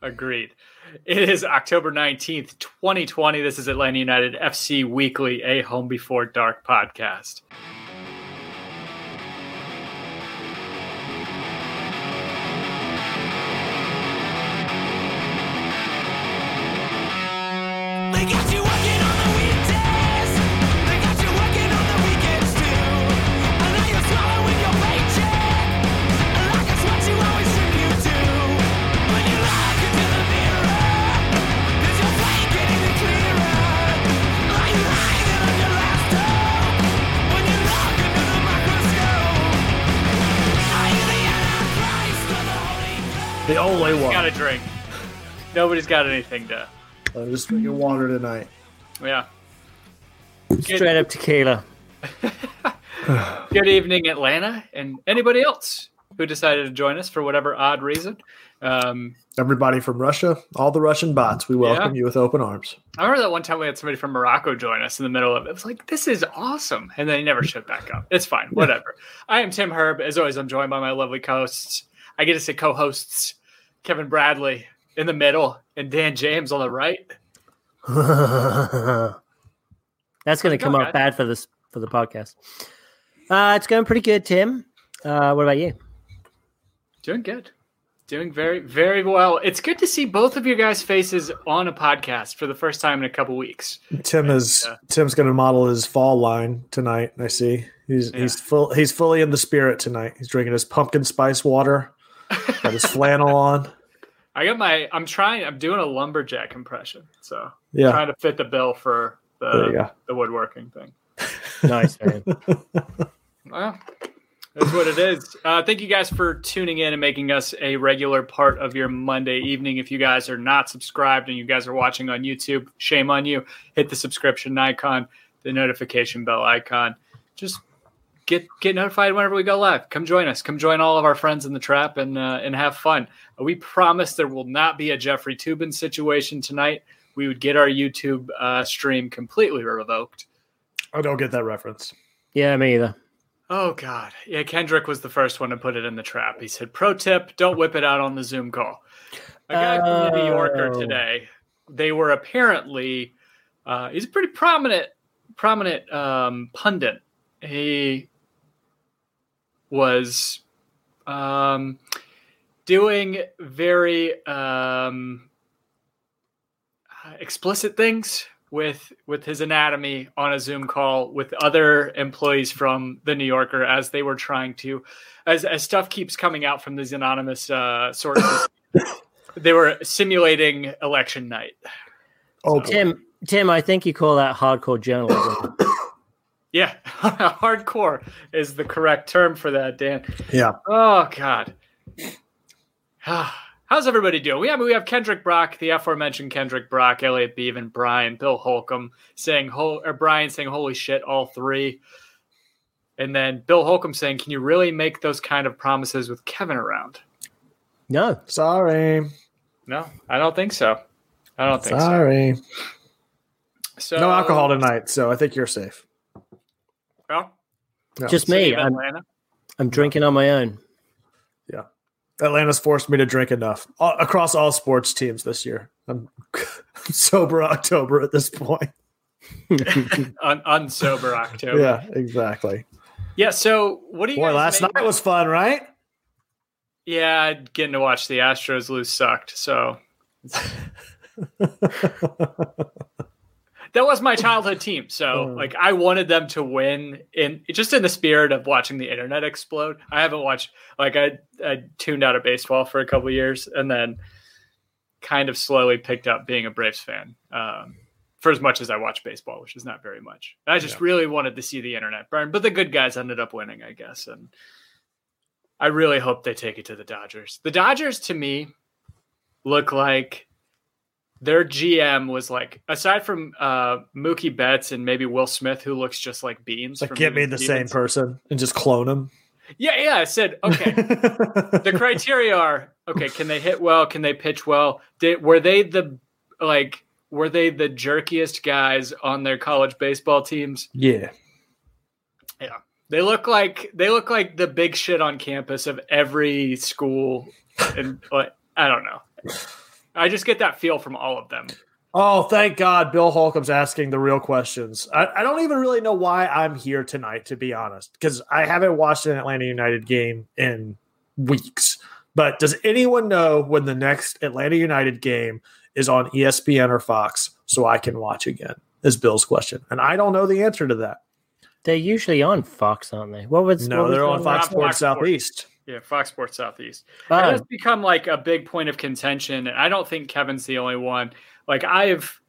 Agreed. It is October 19th, 2020. This is Atlanta United FC Weekly, a Home Before Dark podcast. They got you Ghost? The only Got a drink. Nobody's got anything to. I'm just drinking water tonight. Yeah. Straight up tequila. Good evening, Atlanta, and anybody else who decided to join us for whatever odd reason. Um, Everybody from Russia, all the Russian bots, we welcome Yeah. you with open arms. I remember that one time we had somebody from Morocco join us in the middle of it. It was like, this is awesome. And then he never showed back up. It's fine. Whatever. I am Tim Herb. As always, I'm joined by my lovely co hosts. I get to say co hosts Kevin Bradley in the middle and Dan James on the right. That's going to come go, out bad for this for the podcast. Uh, it's going pretty good, Tim. Uh, what about you? Doing good. Doing very, very well. It's good to see both of your guys' faces on a podcast for the first time in a couple weeks. Tim is Yeah. Tim's going to model his fall line tonight. I see he's Yeah. he's full he's fully in the spirit tonight. He's drinking his pumpkin spice water, got his flannel on. I got my, I'm trying, I'm doing a lumberjack impression. So Yeah, trying to fit the bill for the, the woodworking thing. Nice, man. Well, that's what it is. Uh, thank you guys for tuning in and making us a regular part of your Monday evening. If you guys are not subscribed and you guys are watching on YouTube, shame on you. Hit the subscription icon, the notification bell icon. Just get get notified whenever we go live. Come join us. Come join all of our friends in the trap and uh, and have fun. We promise there will not be a Jeffrey Toobin situation tonight. We would get our YouTube uh, stream completely revoked. I don't get that reference. Yeah, me either. Oh God, yeah. Kendrick was the first one to put it in the trap. He said, "Pro tip: Don't whip it out on the Zoom call." A guy from the New Yorker Oh. today. They were apparently. Uh, he's a pretty prominent, prominent um, pundit. He was um, doing very um, explicit things with with his anatomy on a Zoom call with other employees from the New Yorker as they were trying to, as as stuff keeps coming out from these anonymous uh, sources. they were simulating election night. Oh, Tim, Tim, I think you call that hardcore journalism. Yeah, hardcore is the correct term for that, Dan. yeah. Oh God. How's everybody doing? We have we have Kendrick Brock, the aforementioned Kendrick Brock, Elliot Beaven, Brian, Bill Holcomb saying ho- or Brian saying holy shit, all three. And then Bill Holcomb saying, Can you really make those kind of promises with Kevin around? No, Sorry. No, I don't think so. I don't think Sorry. so. so. No alcohol tonight, so I think you're safe. Well, No. Just me. I'm, I'm drinking on my own. Yeah. Atlanta's forced me to drink enough all, across all sports teams this year. I'm sober October at this point. Un- unsober October. Yeah, exactly. Yeah. So, what do you? Boy, guys last make- night was fun, right? Yeah, getting to watch the Astros lose sucked. So that was my childhood team. So Oh. like I wanted them to win in just in the spirit of watching the internet explode. I haven't watched like I I tuned out of baseball for a couple years and then kind of slowly picked up being a Braves fan. Um, for as much as I watch baseball, which is not very much. I just Yeah. really wanted to see the internet burn, but the good guys ended up winning, I guess. And I really hope they take it to the Dodgers. The Dodgers to me look like their GM was like, aside from uh, Mookie Betts and maybe Will Smith, who looks just like Beans. Like, get me the same person and just clone him. Yeah, yeah. I said, okay. the criteria are okay. Can they hit well? Can they pitch well? Did were they the like were they the jerkiest guys on their college baseball teams? Yeah, yeah. They look like they look like the big shit on campus of every school, and like, I don't know. I just get that feel from all of them. Oh, thank God Bill Holcomb's asking the real questions. I, I don't even really know why I'm here tonight, to be honest, because I haven't watched an Atlanta United game in weeks. But does anyone know when the next Atlanta United game is on ESPN or Fox so I can watch again? Is Bill's question. And I don't know the answer to that. They're usually on Fox, aren't they? What was No, what was they're on one? Fox Sports Fox Sports. Southeast. Yeah, Fox Sports Southeast. It has become like a big point of contention and i don't think kevin's the only one. Like i've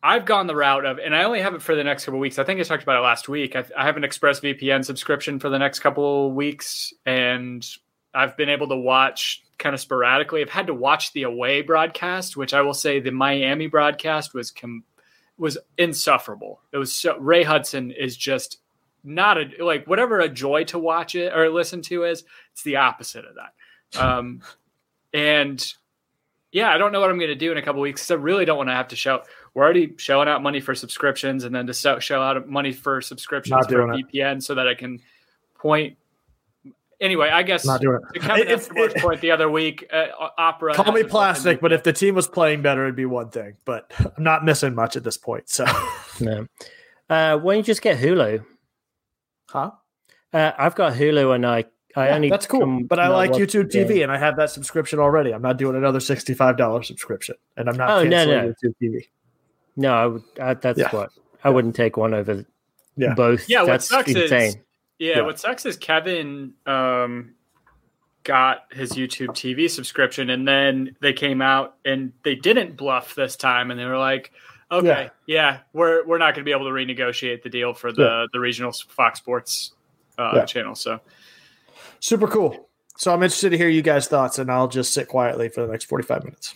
i've gone the route of and i only have it for the next couple weeks. I think i talked about it last week. I, I have an express vpn subscription for the next couple weeks and i've been able to watch kind of sporadically. I've had to watch the away broadcast which i will say the miami broadcast was com- was insufferable. It was so ray hudson is just not a like whatever a joy to watch it or listen to is it's the opposite of that um and yeah i don't know what i'm going to do in a couple weeks i really don't want to have to show we're already shelling out money for subscriptions and then to sell, shell out money for subscriptions Not for doing it. vpn so that i can point anyway i guess Not doing to it. Kevin If- Esteban's point the other week uh, opera Call me plastic, but if the team was playing better, it'd be one thing. But I'm not missing much at this point. So, no. Uh, why don't you just get Hulu? Huh? Uh, I've got Hulu, and I I Yeah, only that's cool. come- But I not like YouTube the game. TV, and I have that subscription already. I'm not doing another sixty-five dollars subscription, and I'm not Oh, no, canceling no. YouTube TV. No, I would, I, that's Yeah. what I wouldn't take one over Yeah. both. Yeah, what that's sucks is- insane. Yeah, Yeah. what sucks is Kevin um, got his YouTube TV subscription, and then they came out and they didn't bluff this time, and they were like, "Okay, yeah, we're we're not going to be able to renegotiate the deal for the the regional Fox Sports uh, Yeah. channel." So Super cool. So I'm interested to hear you guys' thoughts, and I'll just sit quietly for the next forty-five minutes.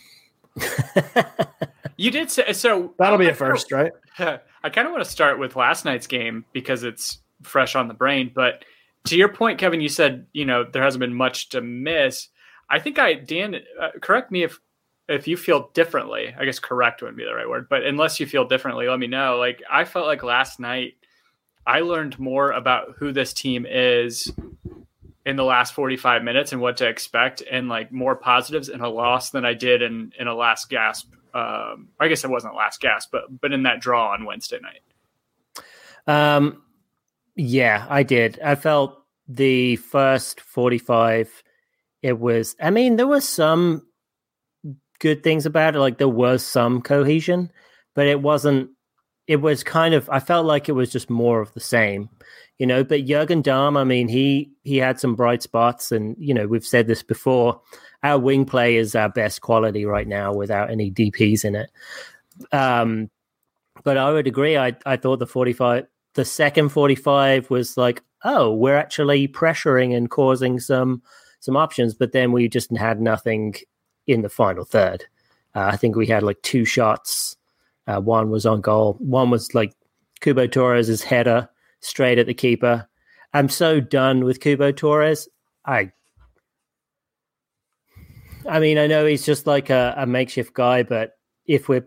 you did say so. That'll be a first, right? I kind of want to start with last night's game because it's fresh on the brain. But to your point, Kevin, you said you know there hasn't been much to miss. I think I Dan, uh, correct me if if you feel differently. I guess correct wouldn't be the right word, but unless you feel differently, let me know. Like I felt like last night, I learned more about who this team is in the last 45 minutes and what to expect and like more positives in a loss than I did in in a last gasp um, I guess it wasn't last gasp, but but in that draw on Wednesday night. Um, yeah, I did. I felt the first 45, it was, I mean, there was some good things about it. Like there was some cohesion, but it wasn't, it was kind of, I felt like it was just more of the same, you know. But Jurgen Damm, I mean, he, he had some bright spots. And, you know, we've said this before our wing play is our best quality right now without any DPs in it. Um, but I would agree. I, I thought the 45, the second 45 was like, oh, we're actually pressuring and causing some some options, but then we just had nothing in the final third. Uh, I think we had like two shots. Uh, one was on goal. One was like Cubo Torres' header straight at the keeper. I'm so done with Cubo Torres. I I mean, I know he's just like a, a makeshift guy, but if we're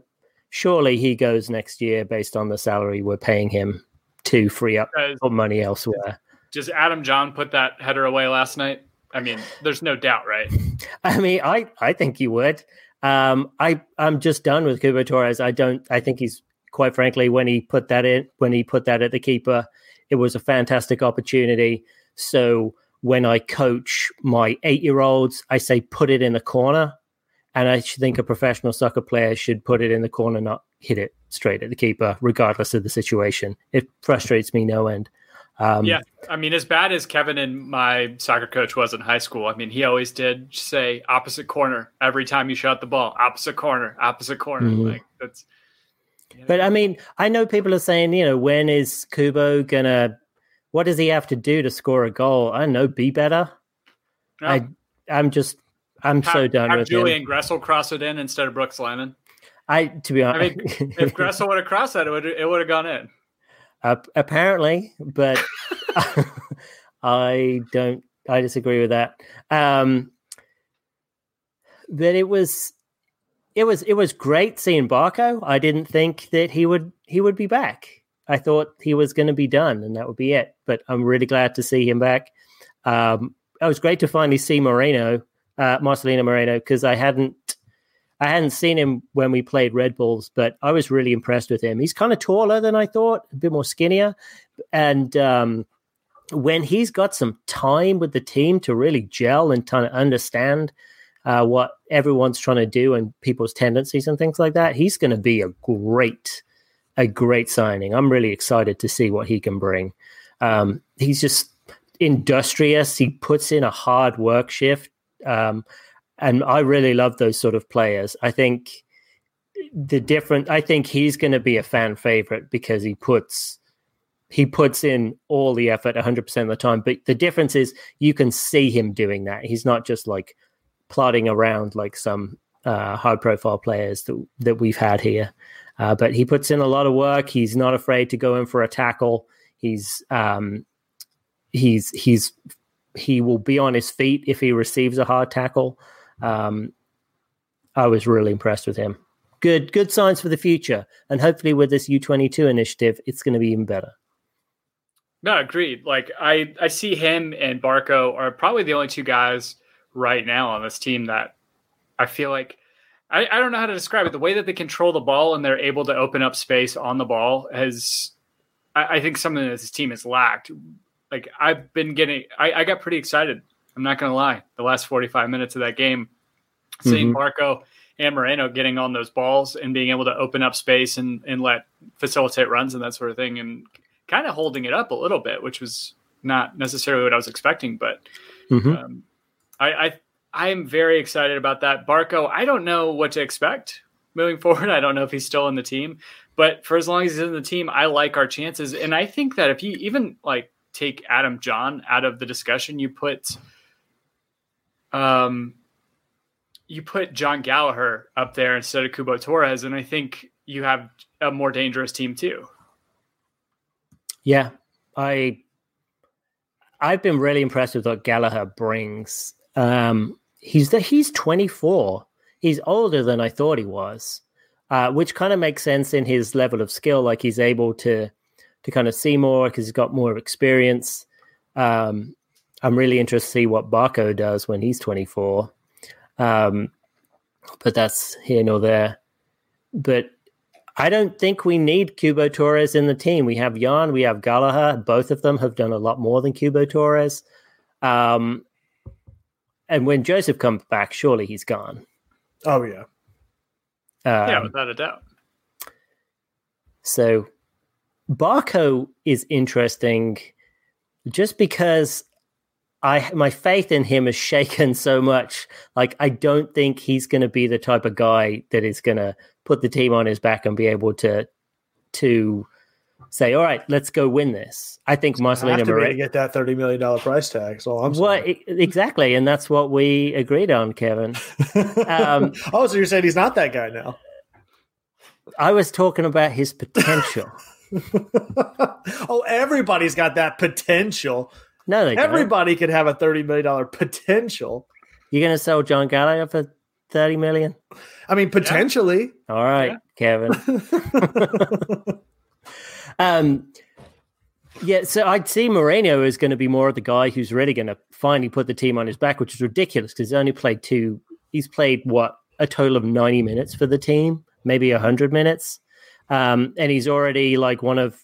surely he goes next year based on the salary we're paying him to free up put money elsewhere. Does Adam Jahn put that header away last night? I mean, there's no doubt, right? I mean, I I think he would. Um, I I'm just done with Cubo Torres. I don't. I think he's quite frankly when he put that in when he put that at the keeper, it was a fantastic opportunity. So when I coach my eight year olds, I say put it in the corner, and I think a professional soccer player should put it in the corner, not hit it straight at the keeper, regardless of the situation. It frustrates me no end. Um, yeah. I mean, as bad as Kevin and my soccer coach was in high school, I mean, he always did say opposite corner every time you shot the ball, opposite corner, opposite corner. Mhm. Like that's. But I mean, I know people are saying, you know, when is Cubo gonna? What does he have to do to score a goal? I don't know. Be better. No. I, I'm just, I'm have, so done have with Julian him. Gressel cross it in instead of Brooks Lennon. I, to be I honest, mean, if Gressel would have crossed that, it would it would have gone in. Uh, apparently, but I don't. I disagree with that. Um, but it was, it was, it was great seeing Barco. I didn't think that he would he would be back. I thought he was going to be done and that would be it. But I'm really glad to see him back. Um, it was great to finally see Moreno, uh, Marcelino Moreno, because I hadn't. I hadn't seen him when we played Red Bulls, but I was really impressed with him. He's kind of taller than I thought, a bit more skinnier, and um, when he's got some time with the team to really gel and kind of understand uh, what everyone's trying to do and people's tendencies and things like that, he's going to be a great, a great signing. I'm really excited to see what he can bring. Um, he's just industrious. He puts in a hard work shift. Um, and I really love those sort of players. I think the different. I think he's going to be a fan favorite because he puts he puts in all the effort 100% of the time. But the difference is you can see him doing that. He's not just like plodding around like some uh, high profile players that that we've had here. Uh, but he puts in a lot of work. He's not afraid to go in for a tackle. He's um, he's he's he will be on his feet if he receives a hard tackle. Um, I was really impressed with him. Good, good signs for the future, and hopefully with this U twenty two initiative, it's going to be even better. No, agreed. Like I, I see him and Barco are probably the only two guys right now on this team that I feel like I, I don't know how to describe it. The way that they control the ball and they're able to open up space on the ball has, I, I think, something that this team has lacked. Like I've been getting, I, I got pretty excited. I'm not going to lie. The last 45 minutes of that game, seeing Barco and Moreno getting on those balls and being able to open up space and, and let facilitate runs and that sort of thing, and kind of holding it up a little bit, which was not necessarily what I was expecting. But Mhm. um, I, I I am very excited about that. Barco, I don't know what to expect moving forward. I don't know if he's still in the team, but for as long as he's in the team, I like our chances. And I think that if you even like take Adam Jahn out of the discussion, you put um you put Jon Gallagher up there instead of Cubo Torres, and I think you have a more dangerous team too. Yeah, I I've been really impressed with what Gallagher brings. Um, he's the, he's 24. He's older than I thought he was, uh, which kind of makes sense in his level of skill. Like he's able to to kind of see more because he's got more experience. Um, I'm really interested to see what Barco does when he's 24. Um, but that's here nor there. But I don't think we need Cubo Torres in the team. We have Jahn, we have Gallagher. Both of them have done a lot more than Cubo Torres. Um, and when Joseph comes back, surely he's gone. Oh yeah. Um, yeah, without a doubt. So Barco is interesting just because I my faith in him is shaken so much. Like I don't think he's going to be the type of guy that is going to put the team on his back and be able to to say, "All right, let's go win this." I think Marcelino to be to Moreno. get that thirty million dollar price tag. So I'm Well, exactly, and that's what we agreed on, Kevin. um, oh, so you're saying he's not that guy now? I was talking about his potential. oh, everybody's got that potential. No, they. Everybody could have a thirty million dollar potential. You're going to sell Jon Gallagher for 30 million? I mean, potentially. All right, Kevin. um, yeah, so I'd see Moreno as going to be more of the guy who's really going to finally put the team on his back, which is ridiculous because he's only played two. He's played what a total of ninety minutes for the team, maybe hundred minutes, um, and he's already like one of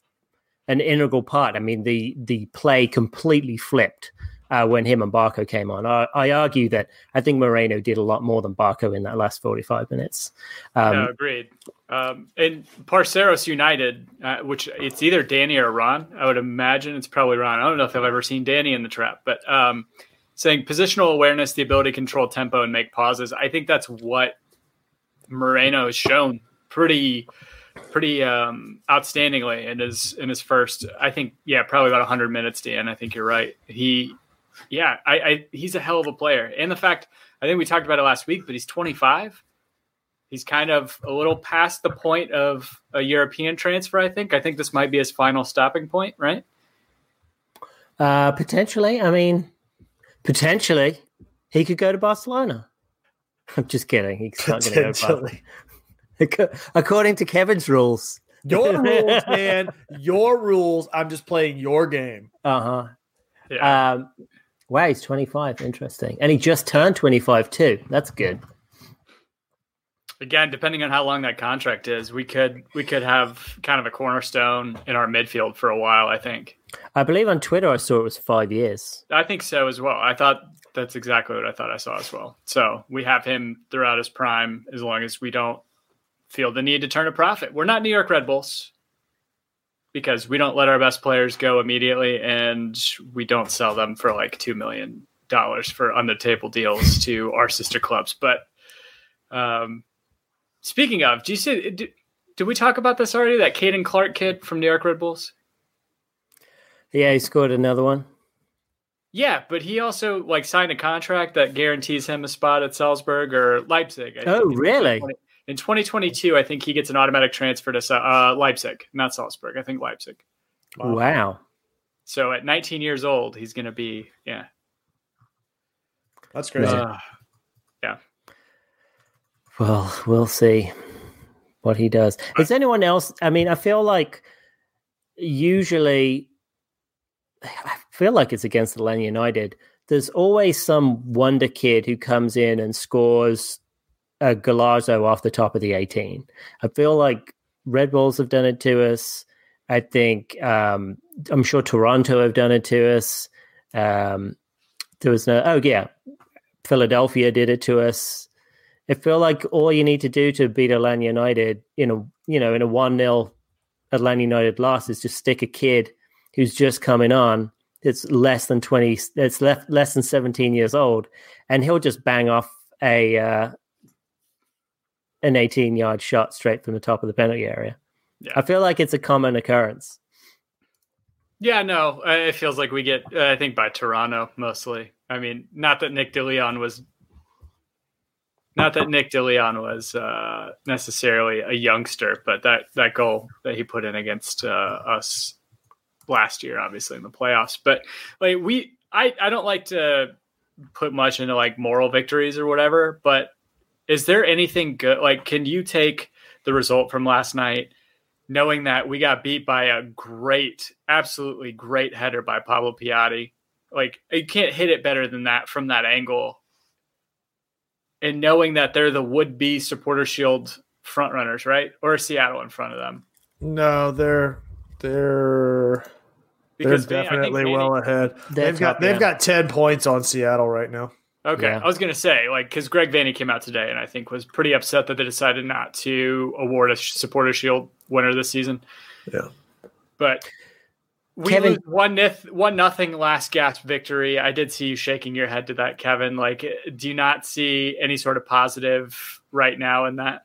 an integral part. I mean, the the play completely flipped uh, when him and Barco came on. I, I argue that I think Moreno did a lot more than Barco in that last forty five minutes. Um, no, agreed. Um, and Parceros United, uh, which it's either Danny or Ron. I would imagine it's probably Ron. I don't know if I've ever seen Danny in the trap, but um, saying positional awareness, the ability to control tempo and make pauses. I think that's what Moreno has shown pretty, pretty um, outstandingly in his in his first. I think yeah, probably about hundred minutes. Dan, I think you're right. He, yeah, I, I he's a hell of a player, and the fact I think we talked about it last week, but he's 25 he's kind of a little past the point of a European transfer. I think. I think this might be his final stopping point, right? Uh, potentially. I mean, potentially he could go to Barcelona. I'm just kidding. He's not going to go to Barcelona. According to Kevin's rules. Your rules, man. Your rules. I'm just playing your game. Uh huh. Yeah. Um, wow, he's 25. Interesting. And he just turned 25 too. That's good. Again, depending on how long that contract is, we could we could have kind of a cornerstone in our midfield for a while. I think. I believe on Twitter I saw it was five years. I think so as well. I thought that's exactly what I thought I saw as well. So we have him throughout his prime as long as we don't feel the need to turn a profit. We're not New York Red Bulls because we don't let our best players go immediately and we don't sell them for like $2 million for on the table deals to our sister clubs. But um, speaking of, do you see, did, did we talk about this already? That Caden Clark kid from New York Red Bulls? Yeah, he scored another one. Yeah, but he also like signed a contract that guarantees him a spot at Salzburg or Leipzig. I Oh, really? In 2022, I think he gets an automatic transfer to uh, Leipzig, not Salzburg. I think Leipzig. Wow. So at 19 years old, he's going to be yeah. That's crazy. Uh, Well, we'll see what he does. Is anyone else? I mean, I feel like usually, I feel like it's against the Atlanta United. There's always some wonder kid who comes in and scores a golazo off the top of the 18. I feel like Red Bulls have done it to us. I think um, I'm sure Toronto have done it to us. Um, there was no, oh yeah, Philadelphia did it to us. I feel like all you need to do to beat Atlanta United in a you know in a one 0 Atlanta United loss is just stick a kid who's just coming on. It's less than twenty. It's less less than seventeen years old, and he'll just bang off a uh, an eighteen yard shot straight from the top of the penalty area. Yeah. I feel like it's a common occurrence. yeah, no, uh, it feels like we get. Uh, I think by Toronto mostly. I mean, not that Nick DeLeon was. Not that Nick DeLeon was uh, necessarily a youngster, but that, that goal that he put in against uh, us last year, obviously in the playoffs. But like we, I, I don't like to put much into like moral victories or whatever. But is there anything good? Like, can you take the result from last night, knowing that we got beat by a great, absolutely great header by Pablo Piatti? Like, you can't hit it better than that from that angle. And knowing that they're the would-be supporter shield front runners, right? Or Seattle in front of them. No, they're they're Because they're Van- I think definitely Vanney- well ahead. They're They've got they've yeah. got ten points on Seattle right now. Okay, Yeah. I was gonna say like because Greg Vanney came out today and I think was pretty upset that they decided not to award a supporter shield winner this season. Yeah. but we Kevin- lose one nith, one nothing last gasp victory. I did see you shaking your head to that, Kevin. Like, do you not see any sort of positive right now in that?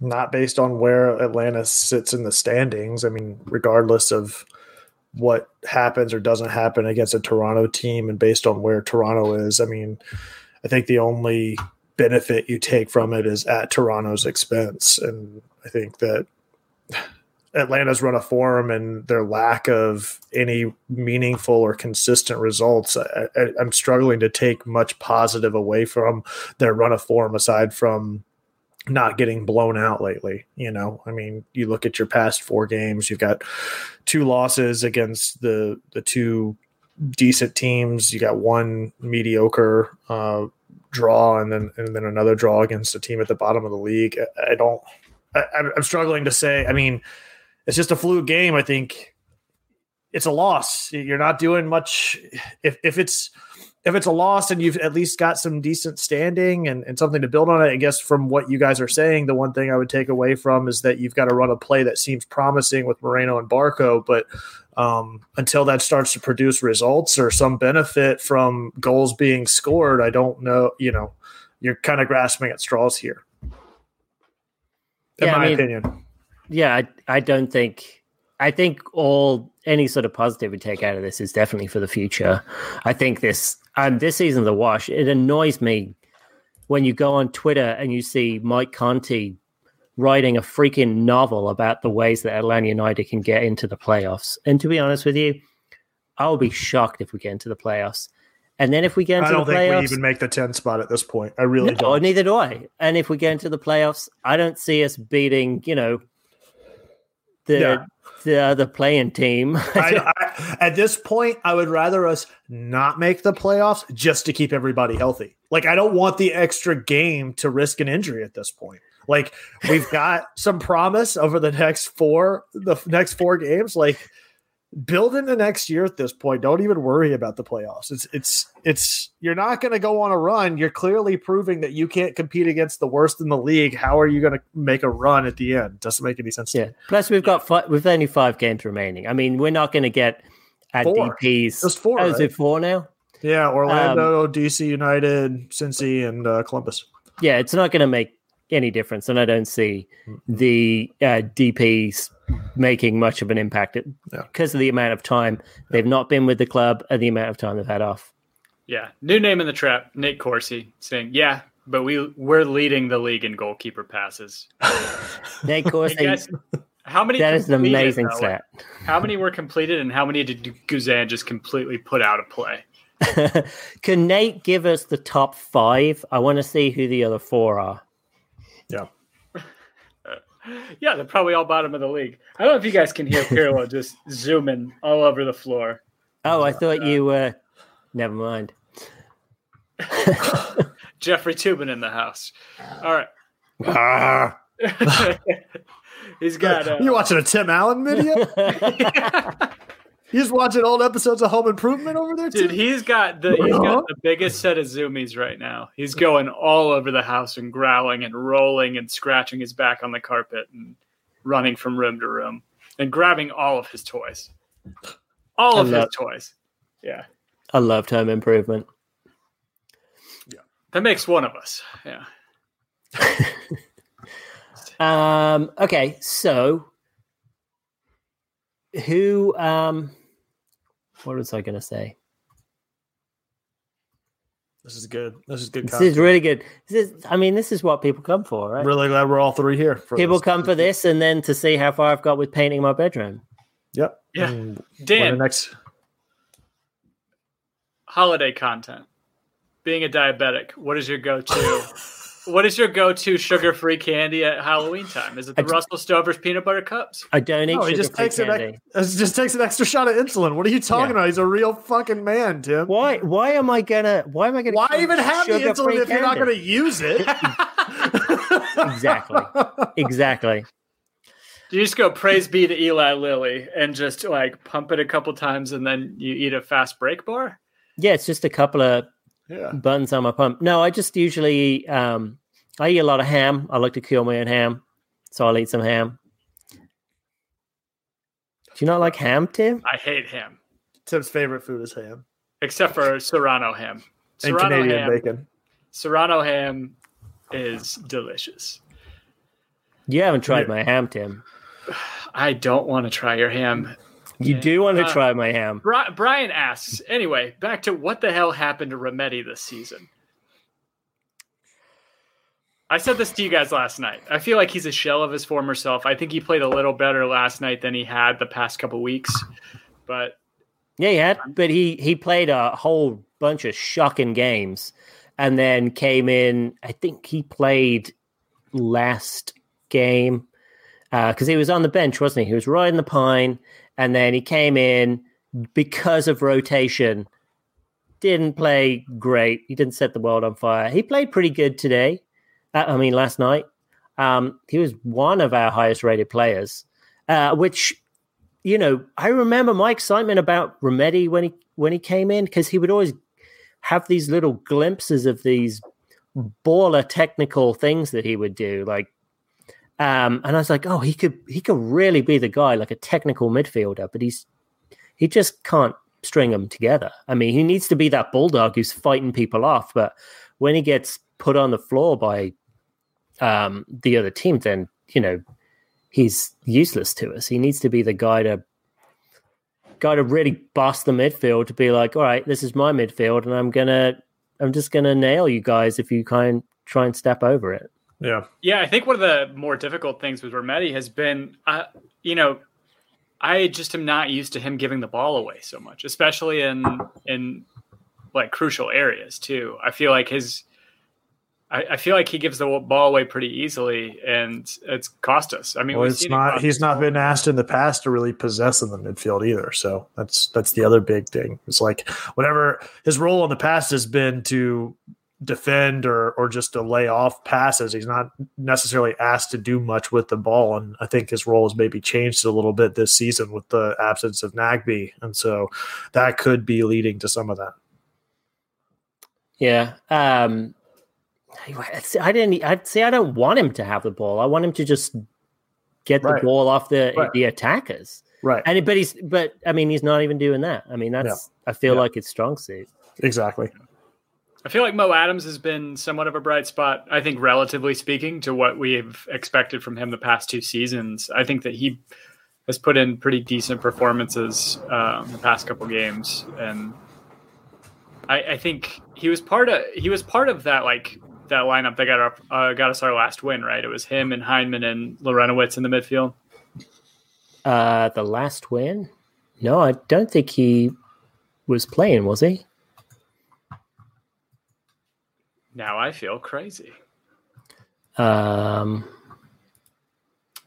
Not based on where Atlanta sits in the standings. I mean, regardless of what happens or doesn't happen against a Toronto team, and based on where Toronto is, I mean, I think the only benefit you take from it is at Toronto's expense, and I think that Atlanta's run of form and their lack of any meaningful or consistent results, I, I'm struggling to take much positive away from their run of form aside from not getting blown out lately. You know, I mean, you look at your past four games, you've got two losses against the the two decent teams. You got one mediocre uh, draw, and then and then another draw against a team at the bottom of the league. I, I don't. I, I'm struggling to say. I mean, it's just a fluke game. I think it's a loss. You're not doing much. If if it's if it's a loss and you've at least got some decent standing and, and something to build on it, I guess from what you guys are saying, the one thing I would take away from is that you've got to run a play that seems promising with Moreno and Barco, but um, until that starts to produce results or some benefit from goals being scored, I don't know. You know, you're kind of grasping at straws here, in Yeah, I my mean- opinion. Yeah, I, I don't think. I think all any sort of positive we take out of this is definitely for the future. I think this um, this season's a wash. It annoys me when you go on Twitter and you see Mike Conti writing a freaking novel about the ways that Atlanta United can get into the playoffs. And to be honest with you, I will be shocked if we get into the playoffs. And then if we get into I don't the think playoffs, we even make the 10 spot at this point. I really no, don't. neither do I. And if we get into the playoffs, I don't see us beating, you know, the Yeah. The uh, other playing team. I, I, at this point, I would rather us not make the playoffs just to keep everybody healthy. Like, I don't want the extra game to risk an injury at this point. Like, we've got some promise over the next four, the next four games. Like, build in the next year at this point. Don't even worry about the playoffs. It's, it's, it's, you're not going to go on a run. You're clearly proving that you can't compete against the worst in the league. How are you going to make a run at the end? Doesn't make any sense. to yeah. Plus, we've got five, we've only five games remaining. I mean, we're not going to get at Four. DPS. Just four, Oh, is right? it four now? Yeah, Orlando, Um, DC United, Cincy, and uh, Columbus. Yeah, it's not going to make any difference, and I don't see the uh, DPs making much of an impact Yeah. because of the amount of time they've not been with the club and the amount of time they've had off. Yeah, new name in the trap, Nate Corsi, saying, "Yeah, but we we're leading the league in goalkeeper passes." Nate Corsi, guys, how many? that is an amazing though? stat. How many were completed, and how many did Guzan just completely put out of play? Can Nate give us the top five? I want to see who the other four are. Yeah. Yeah, they're probably all bottom of the league. I don't know if you guys can hear Pirlo just zooming all over the floor. Oh, I thought you were. Never mind. Jeffrey Toobin in the house. All right. Ah. He's got. Uh, you watching a Tim Allen video? You just watching old episodes of Home Improvement over there, too? Dude, he's got the he's Uh-huh. got the biggest set of zoomies right now. He's going all over the house and growling and rolling and scratching his back on the carpet and running from room to room and grabbing all of his toys. All I of his toys. Yeah. I loved Home Improvement. Yeah. That makes one of us. Yeah. Um, okay, so who? Um, what was I going to say? This is good. This is good. This Content. is really good. This is, I mean, this is what people come for, right? I'm really glad we're all three here. For people this. come for this, and then to see how far I've got with painting my bedroom. Yep. Yeah. And the Dan, next. holiday content. Being a diabetic, what is your go-to? what is your go-to sugar-free candy at Halloween time? Is it the I d- Russell Stover's peanut butter cups? I don't eat No, he sugar just free takes an candy. ex- it just takes an extra shot of insulin. What are you talking Yeah. about? He's a real fucking man, Tim. Why? Why am I gonna? Why am I gonna? Why even have the sugar-free insulin if you're not going to use it? Exactly. Exactly. Do you just go praise be to Eli Lilly and just like pump it a couple times and then you eat a fast break bar? Yeah, it's just a couple of yeah. buns on my pump. No, I just usually eat, um, I eat a lot of ham. I like to kill my own ham, so I'll eat some ham. Do you not like ham, Tim? I hate ham, Tim's favorite food is ham except for Serrano ham. and Canadian ham, bacon. Serrano ham is delicious. You haven't tried Yeah. my ham, Tim. I don't want to try your ham. You do want to Uh, try my ham. Bri- Brian asks, anyway, back to what the hell happened to Remedi this season? I said this to you guys last night. I feel like he's a shell of his former self. I think he played a little better last night than he had the past couple weeks. But Yeah, he had, but he he played a whole bunch of shocking games, and then came in. I think he played last game because he was on the bench, wasn't he? He was riding the pine, and then he came in because of rotation. Didn't play great. He didn't set the world on fire. He played pretty good today. Uh, I mean, last night. Um, he was one of our highest rated players, uh, which you know, I remember my excitement about Remedi when he when he came in because he would always have these little glimpses of these baller technical things that he would do, like. Um, and I was like, oh, he could he could really be the guy, like a technical midfielder, but he's he just can't string them together. I mean, he needs to be that bulldog who's fighting people off, but when he gets put on the floor by um, the other team, then you know he's useless to us. He needs to be the guy to guy to really bust the midfield to be like, all right, this is my midfield, and I'm gonna I'm just gonna nail you guys if you kind try and step over it. Yeah. Yeah, I think one of the more difficult things with Remedi has been, uh, you know, I just am not used to him giving the ball away so much, especially in in like crucial areas too. I feel like his, I, I feel like he gives the ball away pretty easily, and it's cost us. I mean, Well, it's it not he's not been asked in the past to really possess in the midfield either. So that's that's the other big thing. It's like whatever his role in the past has been to defend or or just to lay off passes. He's not necessarily asked to do much with the ball, and I think his role has maybe changed a little bit this season with the absence of Nagbe, and so that could be leading to some of that. Yeah. Um, I didn't. I'd say I don't want him to have the ball. I want him to just get Right. the ball off the Right. the attackers. Right. And but he's but I mean he's not even doing that. I mean that's I feel Yeah. like it's strong suit. Exactly. I feel like Mo Adams has been somewhat of a bright spot. I think, relatively speaking, to what we've expected from him the past two seasons. I think that he has put in pretty decent performances um, the past couple games, and I, I think he was part of he was part of that like that lineup that got up uh, got us our last win. Right, it was him and Hyndman and Larentowicz in the midfield. Uh the last win? No, I don't think he was playing, was he? Now I feel crazy. Um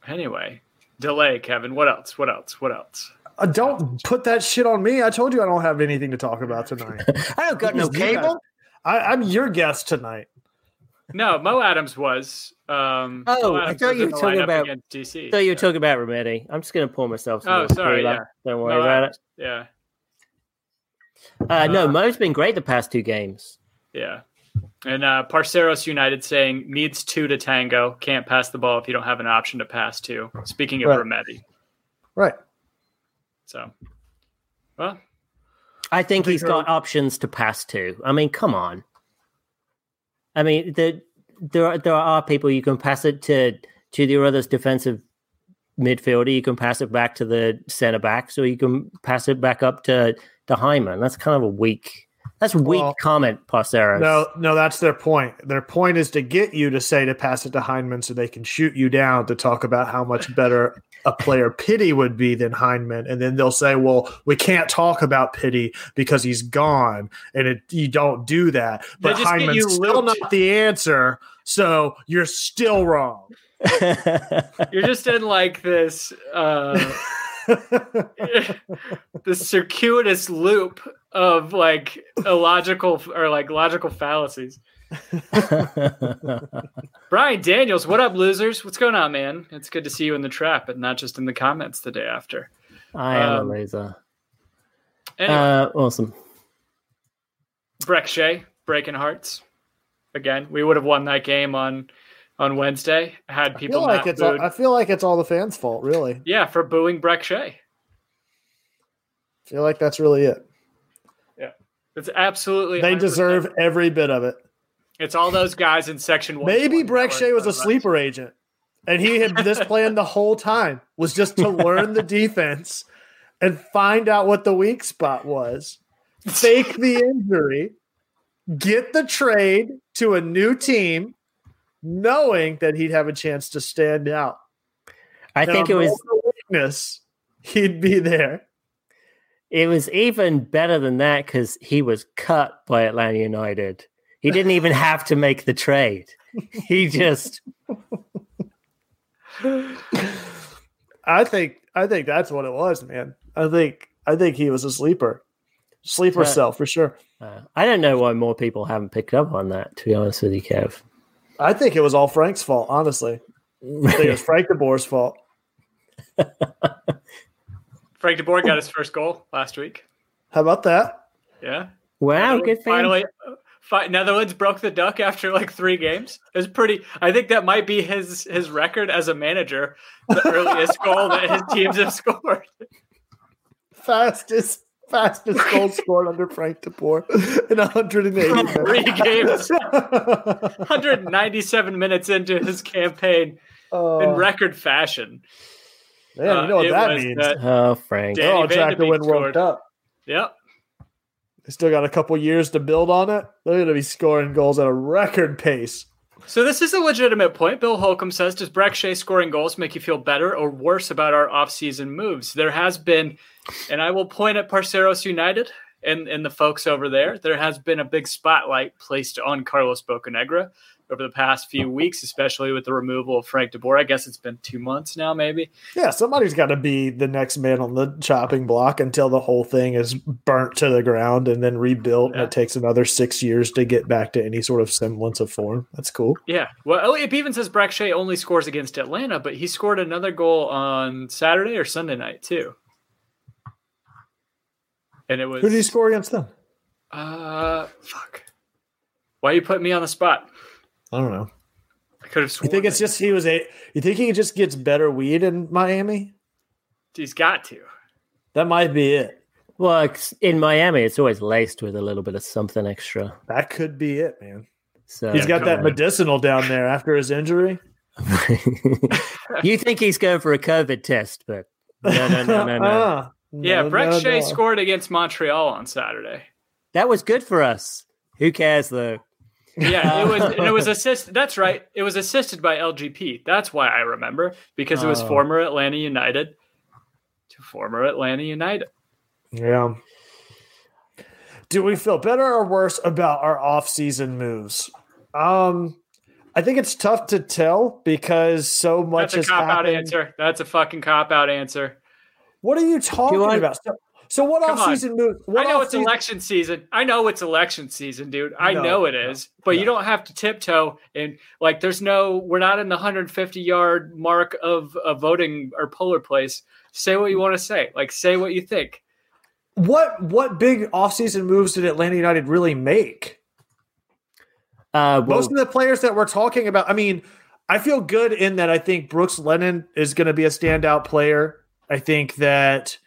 Anyway, delay, Kevin. What else? What else? What else? Uh, don't put that shit on me. I told you I don't have anything to talk about tonight. I don't got no cable. I, I'm your guest tonight. No, Mo Adams was. Um, Oh, Mo I thought was you were the talking about- against DC. I thought you were so- talking about Remedi. I'm just gonna pour myself some Oh, sorry, yeah. Don't worry Mo about Adams. Yeah, it. Uh, no, Uh, Mo's been great the past two games. yeah. And uh, Parceros United saying needs two to tango. Can't pass the ball if you don't have an option to pass to. Speaking of Right. Remedi, Right. so well, I think think he's got options to pass to. I mean, come on. I mean, the, there are, there are people you can pass it to to your other defensive midfielder. You can pass it back to the center back, so you can pass it back up to to Hyndman. That's kind of a weak. That's a weak Well, comment, Parceros. No, no, that's their point. Their point is to get you to say to pass it to Hyndman so they can shoot you down to talk about how much better a player Pity would be than Hyndman. And then they'll say, well, we can't talk about Pity because he's gone. And it, you don't do that. They But just get you Hyndman's still looped. not the answer. So you're still wrong. you're just in like this uh, this circuitous loop of like illogical or like logical fallacies. Brian Daniels, what up, losers? What's going on, man? It's good to see you in the trap and not just in the comments the day after. I am Um, a loser. Anyway, Uh, awesome. Brek Shea, breaking hearts. Again, we would have won that game on on Wednesday had I people feel not like it's booed. all, I feel like it's all the fans' fault, really. yeah, for booing Brek Shea. I feel like that's really it. It's absolutely They 100%. deserve every bit of it. It's all those guys in section one. Maybe Brek Shea was a sleeper agent, and he had this plan the whole time was just to learn the defense and find out what the weak spot was, fake the injury, get the trade to a new team, knowing that he'd have a chance to stand out. I And think it was moment weakness, he'd be there. It was even better than that because he was cut by Atlanta United. He didn't even have to make the trade. He just I think I think that's what it was, man. I think I think he was a sleeper, sleeper Uh, cell for sure. uh, I don't know why more people haven't picked up on that. To be honest with you, Kev. I think it was all Frank's fault. Honestly, I think it was Frank de Boer's fault. Frank de Boer got his first goal last week. How about that? Yeah. wow, Netherlands good for. Finally, uh, fi- Netherlands broke the duck after like three games. It was pretty. I think that might be his his record as a manager. The earliest goal that his teams have scored. Fastest fastest goal scored under Frank de Boer in 180 Three games, 197 minutes into his campaign Oh, in record fashion. Man, you know Uh, what it that means? that- Oh, Frank. Dan- They're all Danny trying to win World. Cup. Yep. They still got a couple years to build on it. They're going to be scoring goals at a record pace. So this is a legitimate point. Bill Holcomb says, "Does Brek Shea scoring goals make you feel better or worse about our offseason moves?" There has been, and I will point at Parceros United and and the folks over there. There has been a big spotlight placed on Carlos Bocanegra over the past few weeks, especially with the removal of Frank de Boer. I guess it's been two months now, maybe. Yeah, somebody's got to be the next man on the chopping block until the whole thing is burnt to the ground and then rebuilt. Yeah. And it takes another six years to get back to any sort of semblance of form. That's cool. Yeah. Well, it even says Brek Shea only scores against Atlanta, but he scored another goal on Saturday or Sunday night too. And it was Who did he score against them? Uh, fuck. Why you put me on the spot? I don't know. I could have sworn. You think it's just he was a? You think he just gets better weed in Miami? he's got to. That might be it. Well, in Miami, it's always laced with a little bit of something extra. That could be it, man. So He's got that medicinal down there after his injury. you think he's going for a COVID test, but no, no, no, no, no. Ah, Yeah, no, Brek no, Shea no. scored against Montreal on Saturday. That was good for us. Who cares though? Yeah, it was. and it was assisted. That's right. It was assisted by LGP. That's why I remember because it was Oh. former Atlanta United to former Atlanta United. Yeah. Do we feel better or worse about our off-season moves? Um, I think it's tough to tell because so much That's has a cop out answer. That's a fucking cop out answer. What are you talking want- about? So, so what Come off-season moves? What I know it's off-season- election season. I know it's election season, dude. I No, know it is. no, is. But you don't have to tiptoe and like there's no we're not in the 150 yard mark of a voting or polar place. Say what you want to say. Like say what you think. What what big off-season moves did Atlanta United really make? Uh, well, Most of the players that we're talking about, I mean, I feel good in that I think Brooks Lennon is going to be a standout player. I think that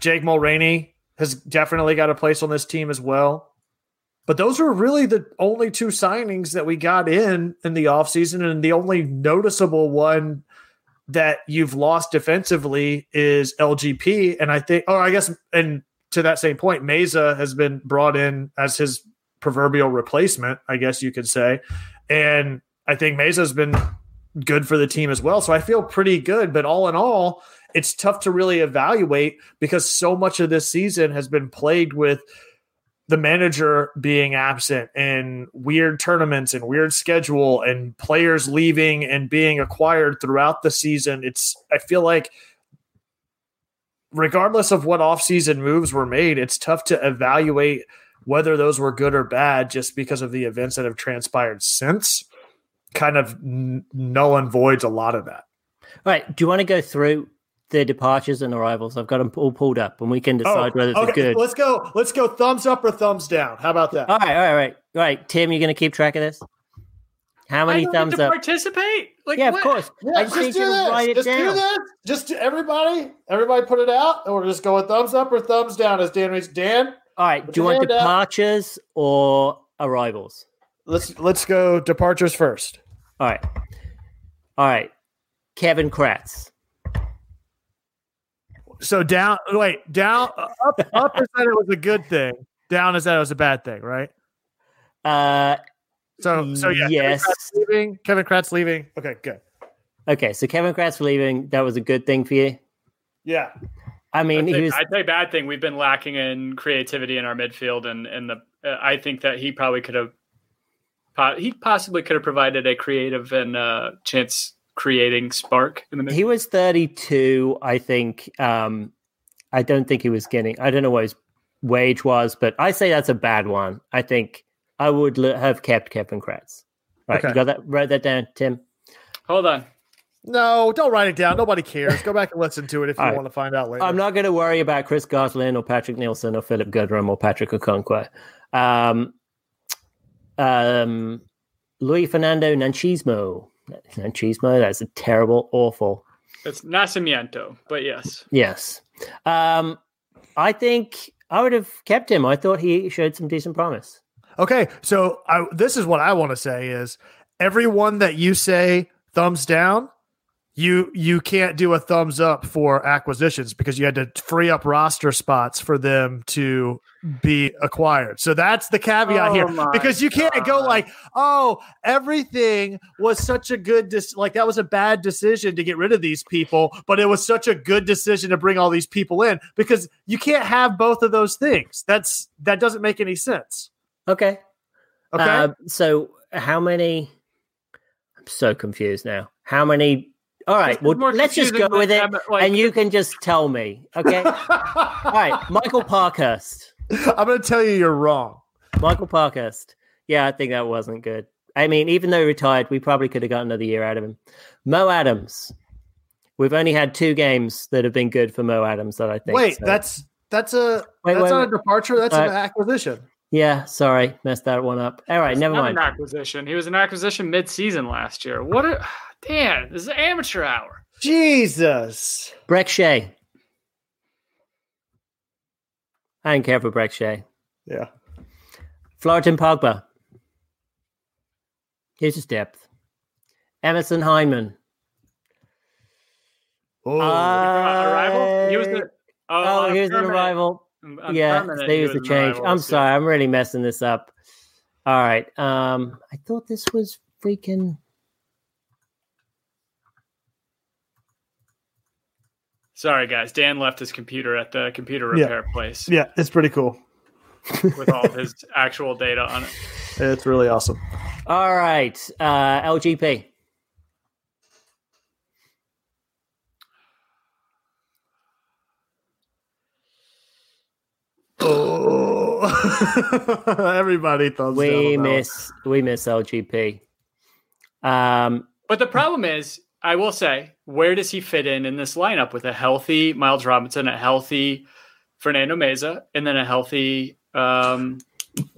Jake Mulraney has definitely got a place on this team as well. But those were really the only two signings that we got in in the offseason. And the only noticeable one that you've lost defensively is LGP. And I think, oh, I guess, and to that same point, Meza has been brought in as his proverbial replacement, I guess you could say. And I think Meza's been good for the team as well. So I feel pretty good. But all in all, it's tough to really evaluate because so much of this season has been plagued with the manager being absent and weird tournaments and weird schedule and players leaving and being acquired throughout the season. It's I feel like regardless of what offseason moves were made, it's tough to evaluate whether those were good or bad just because of the events that have transpired since kind of null and voids a lot of that. all right. Do you want to go through the departures and arrivals? I've got them all pulled up, and we can oh, decide whether it's Oh, okay, good. Let's go. Let's go thumbs up or thumbs down. How about that? All right, all right, all right, all right. Tim, you're going to keep track of this. How I many don't thumbs get to up? participate. Like Yeah, what? of course. I just need you to write it just down. do this. Just do, everybody, everybody put it out, and we'll just go with thumbs up or thumbs down as Dan reads. Dan, All right. Do you want hand up. departures or arrivals? let's let's go departures first. All right. All right. Kevin Kratz. So down, wait, down, up, up is that it was a good thing. Down is that it was a bad thing, right? Uh, So so yeah, Yes. Kevin Kratz leaving. Kevin Kratz leaving. Okay, good. Okay, so Kevin Kratz leaving, that was a good thing for you. Yeah. I mean, I'd he say, was I'd say bad thing. We've been lacking in creativity in our midfield, and and the uh, I think that he probably could have, he possibly could have provided a creative and uh, chance creating spark in the midfield. he was 32 i think um i don't think he was getting i don't know what his wage was but i say that's a bad one i think i would l- have kept kevin kratz right Okay. you got that write that down tim Hold on. No, don't write it down. Nobody cares. Go back and listen to it if you All right. want to find out later. i'm not going to worry about chris goslin or patrick nielsen or philip goodrum or patrick okonkwo um um louis fernando nanchismo nanchismo that's a terrible awful It's Nacimiento, but yes. Yes. Um, I think I would have kept him. I thought he showed some decent promise. Okay, so I, this is what I want to say is everyone that you say thumbs down, you you can't do a thumbs up for acquisitions because you had to free up roster spots for them to be acquired. So that's the caveat Oh here because you can't go like, "Oh, everything was such a good dis- like that was a bad decision to get rid of these people, but it was such a good decision to bring all these people in because you can't have both of those things. That's that doesn't make any sense." Okay. Okay? Uh, so how many? I'm so confused now. How many? All right. Well, let's just go with it, like- and you can just tell me. Okay. All right. Michael Parkhurst. I'm going to tell you you're wrong. Michael Parkhurst. Yeah, I think that wasn't good. I mean, even though he retired, we probably could have got another year out of him. Mo Adams. We've only had two games that have been good for Mo Adams that I think. Wait, so- that's that's a Wait, that's wait, not wait. a departure. That's an Uh, acquisition. Yeah, sorry, messed that one up. All right, never mind. an acquisition. He was an acquisition mid-season last year. What? A, damn, this is amateur hour. Jesus. Brek Shea. I didn't care for Brek Shea. Yeah. Florian Pogba. Here's his depth. Emerson Hyndman. Oh, Uh, arrival. He was the. Oh, on here's an arrival. On yeah, permanent, there's he the was an change. I'm so- sorry, I'm really messing this up. All right. Um, I thought this was freaking. Sorry, guys. Dan left his computer at the computer Yeah. repair place yeah, it's pretty cool. with all his actual data on it. It's really awesome. All right. Uh, LGP. Oh, everybody thumbs We on that one. miss we miss LGP. Um, But the problem is, I will say, where does he fit in in this lineup with a healthy Miles Robinson, a healthy Fernando Meza, and then a healthy? Um,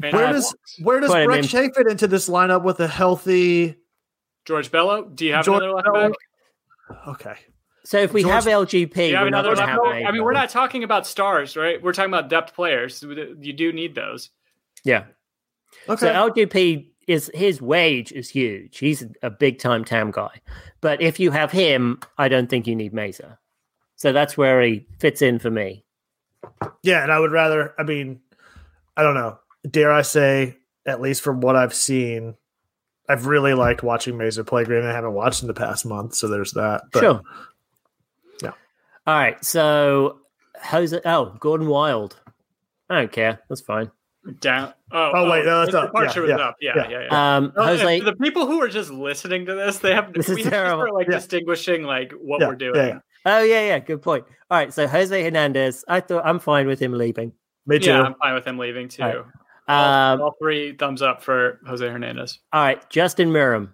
Where does where does Put him Brek. Shea fit into this lineup with a healthy? George Bello? Do you have George another left back? Okay, so if we George- have LGP, Do you have we're not another going to left have. back? I mean, we're not talking about stars, right? We're talking about depth players. You do need those. Yeah. okay. So LGP is his wage is huge. He's a big time TAM guy. But if you have him, I don't think you need Meza. So that's where he fits in for me. yeah, and I would rather. I mean, I don't know. Dare I say, at least from what I've seen, I've really liked watching Meza play. Granted, I haven't watched in the past month, so there's that. But sure. Yeah. All right. So Jose oh, Gordon Wild. I don't care. That's fine. Down. Oh, Oh, wait, no, that's his up. departure Yeah, was yeah, up. Yeah, yeah. yeah, yeah. Um Oh, Jose for the people who are just listening to this, they have This we is have to terrible. start like Yeah. distinguishing like what Yeah, we're doing. yeah, yeah. Oh yeah, yeah, good point. All right, so Jose Hernandez, I thought I'm fine with him leaving. me too. Yeah, I'm fine with him leaving too. All right. All, Um all three thumbs up for Jose Hernandez. All right, Justin Meram.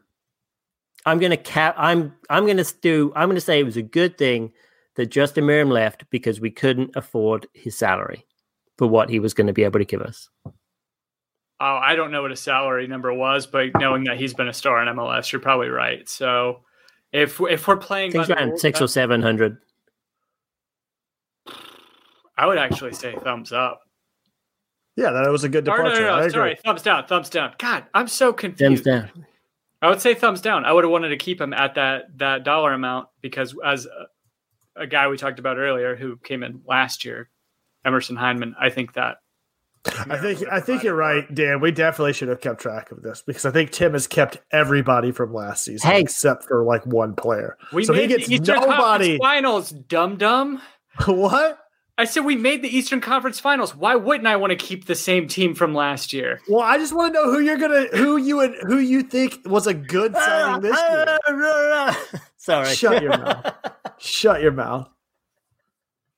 I'm gonna cap. I'm I'm gonna do. I'm gonna say it was a good thing that Justin Meram left because we couldn't afford his salary for what he was going to be able to give us. Oh, I don't know what his salary number was, but knowing that he's been a star in MLS, you're probably right. So if if we're playing, think by it's the around six or seven hundred. I would actually say thumbs up. Yeah, that was a good Or, no, departure. no, no, I agree. sorry, thumbs down, thumbs down. God, I'm so confused. Thumbs down. I would say thumbs down. I would have wanted to keep him at that that dollar amount because as a, a guy we talked about earlier who came in last year, Emerson Hyndman, I think that I think I think you're right, Dan. We definitely should have kept track of this because I think Tim has kept everybody from last season Hey. except for like one player. We so he made gets the Eastern nobody. Conference Finals, dum dum. what? I said we made the Eastern Conference Finals. Why wouldn't I want to keep the same team from last year? Well, I just want to know who you're gonna who you and who you think was a good signing this year. Sorry. Shut your mouth. Shut your mouth.